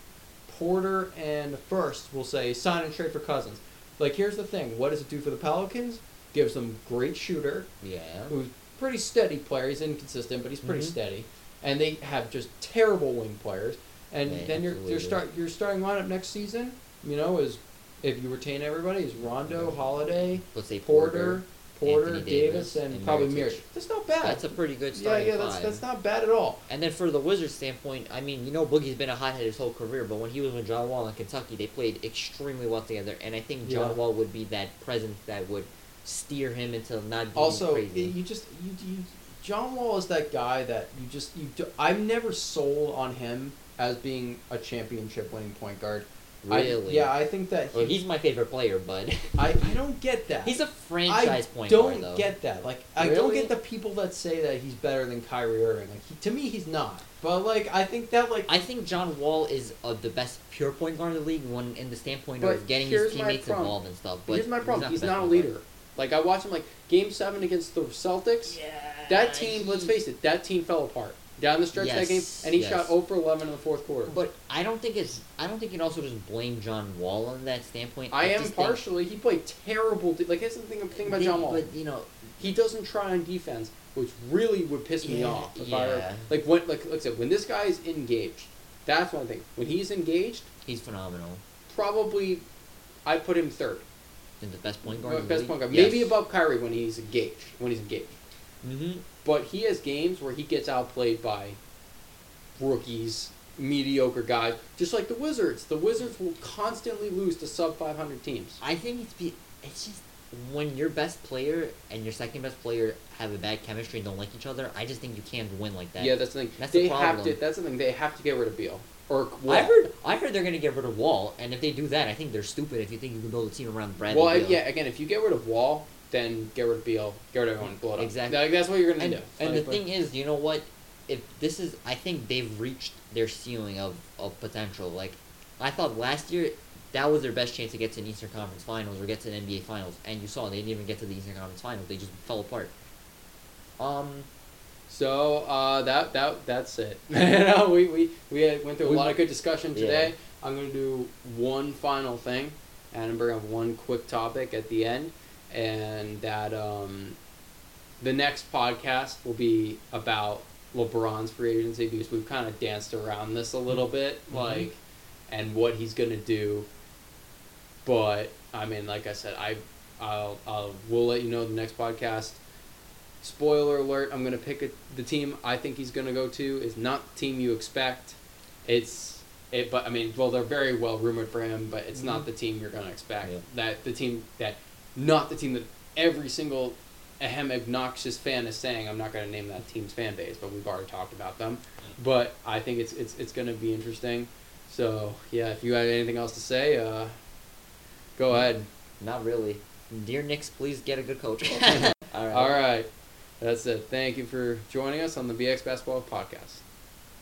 Porter and first, we'll say sign and trade for Cousins. Like here's the thing: what does it do for the Pelicans? Gives them great shooter, Yeah. who's pretty steady player. He's inconsistent, but he's pretty Mhm. steady. And they have just terrible wing players. And They then your absolutely your do. start your starting lineup next season, you know, is if you retain everybody, is Rondo, Mhm. Holiday, Let's say Porter, Porter, Anthony Davis, Davis, and, and probably Mirotic. Mirotic. That's not bad. That's a pretty good yeah, starting yeah, that's five. that's not bad at all. And then for the Wizards standpoint, I mean, you know, Boogie's been a hothead his whole career, but when he was with John Wall in Kentucky, they played extremely well together. And I think John Yeah. Wall would be that presence that would steer him into not being Also, crazy. you just you, you John Wall is that guy that you just you do, I'm never sold on him as being a championship winning point guard. I- really? yeah, I think that he, Well, he's my favorite player, but *laughs* I, I don't get that. he's a franchise I point guard. I don't though. get that. Like I don't get the people that say that he's better than Kyrie Irving. Like he, to me, he's not. But like I think that like I think John Wall is uh, the best pure point guard in the league, one in the standpoint of getting his teammates involved and stuff. But here's my problem. He's the not, best a point leader. Like I watched him like Game Seven against the Celtics. Yeah. That team, let's face it, that team fell apart down the stretch of that game, and he yes. shot 0 for 11 in the fourth quarter. But I don't think it's. I don't think you can also just blame John Wall on that standpoint. I am just think partially. He played terrible. De- like here's the thing. thing about they- John Wall. But you know, he doesn't try on defense, which really would piss me Yeah, off. If I were, yeah. like when like like I said, when this guy is engaged, that's one thing. When he's engaged, he's phenomenal. probably I put him third. The best point guard. in the Best point guard, Yes. maybe above Kyrie when he's engaged. When he's engaged, Mhm. but he has games where he gets outplayed by rookies, mediocre guys, just like the Wizards. The Wizards will constantly lose to sub 500 teams. I think it's be. It's just when your best player and your second best player have a bad chemistry and don't like each other. I just think you can't win like that. yeah, that's the thing. That's the they have to. problem. That's the thing. They have to get rid of Beal or Wall. I heard. I heard they're gonna get rid of Wall, and if they do that, I think they're stupid. If you think you can build a team around Bradley. Well, Beal. yeah. Again, if you get rid of Wall, then get rid of Beal, get rid of everyone, blow it up. Exactly. Like, that's what you're gonna And, do. and Like, the but- thing is, you know what? If this is, I think they've reached their ceiling of, of potential. Like, I thought last year that was their best chance to get to an Eastern Conference Finals or get to an NBA Finals, and you saw they didn't even get to the Eastern Conference Finals. They just fell apart. Um, So uh, that that that's it. *laughs* you know, we, we we had, went through a We- lot of good discussion Yeah. today. I'm gonna do one final thing, and I'm going to bring up one quick topic at the end, and that um, the next podcast will be about LeBron's free agency because we've kind of danced around this a little bit, Mhm. like, and what he's gonna do. But I mean, like I said, I I'll I'll we'll let you know the next podcast spoiler alert i'm going to pick a, the team i think he's going to go to is not the team you expect it's it but i mean well they're very well rumored for him but it's not Mhm. the team you're going to expect Yeah. that the team that not the team that every single ahem obnoxious fan is saying i'm not going to name that team's fan base but we've already talked about them but i think it's it's, it's going to be interesting so yeah if you have anything else to say uh, go ahead Not really. Dear Knicks, please get a good coach. *laughs* *laughs* All right. All right. That's it. Thank you for joining us on the BX Basketball Podcast.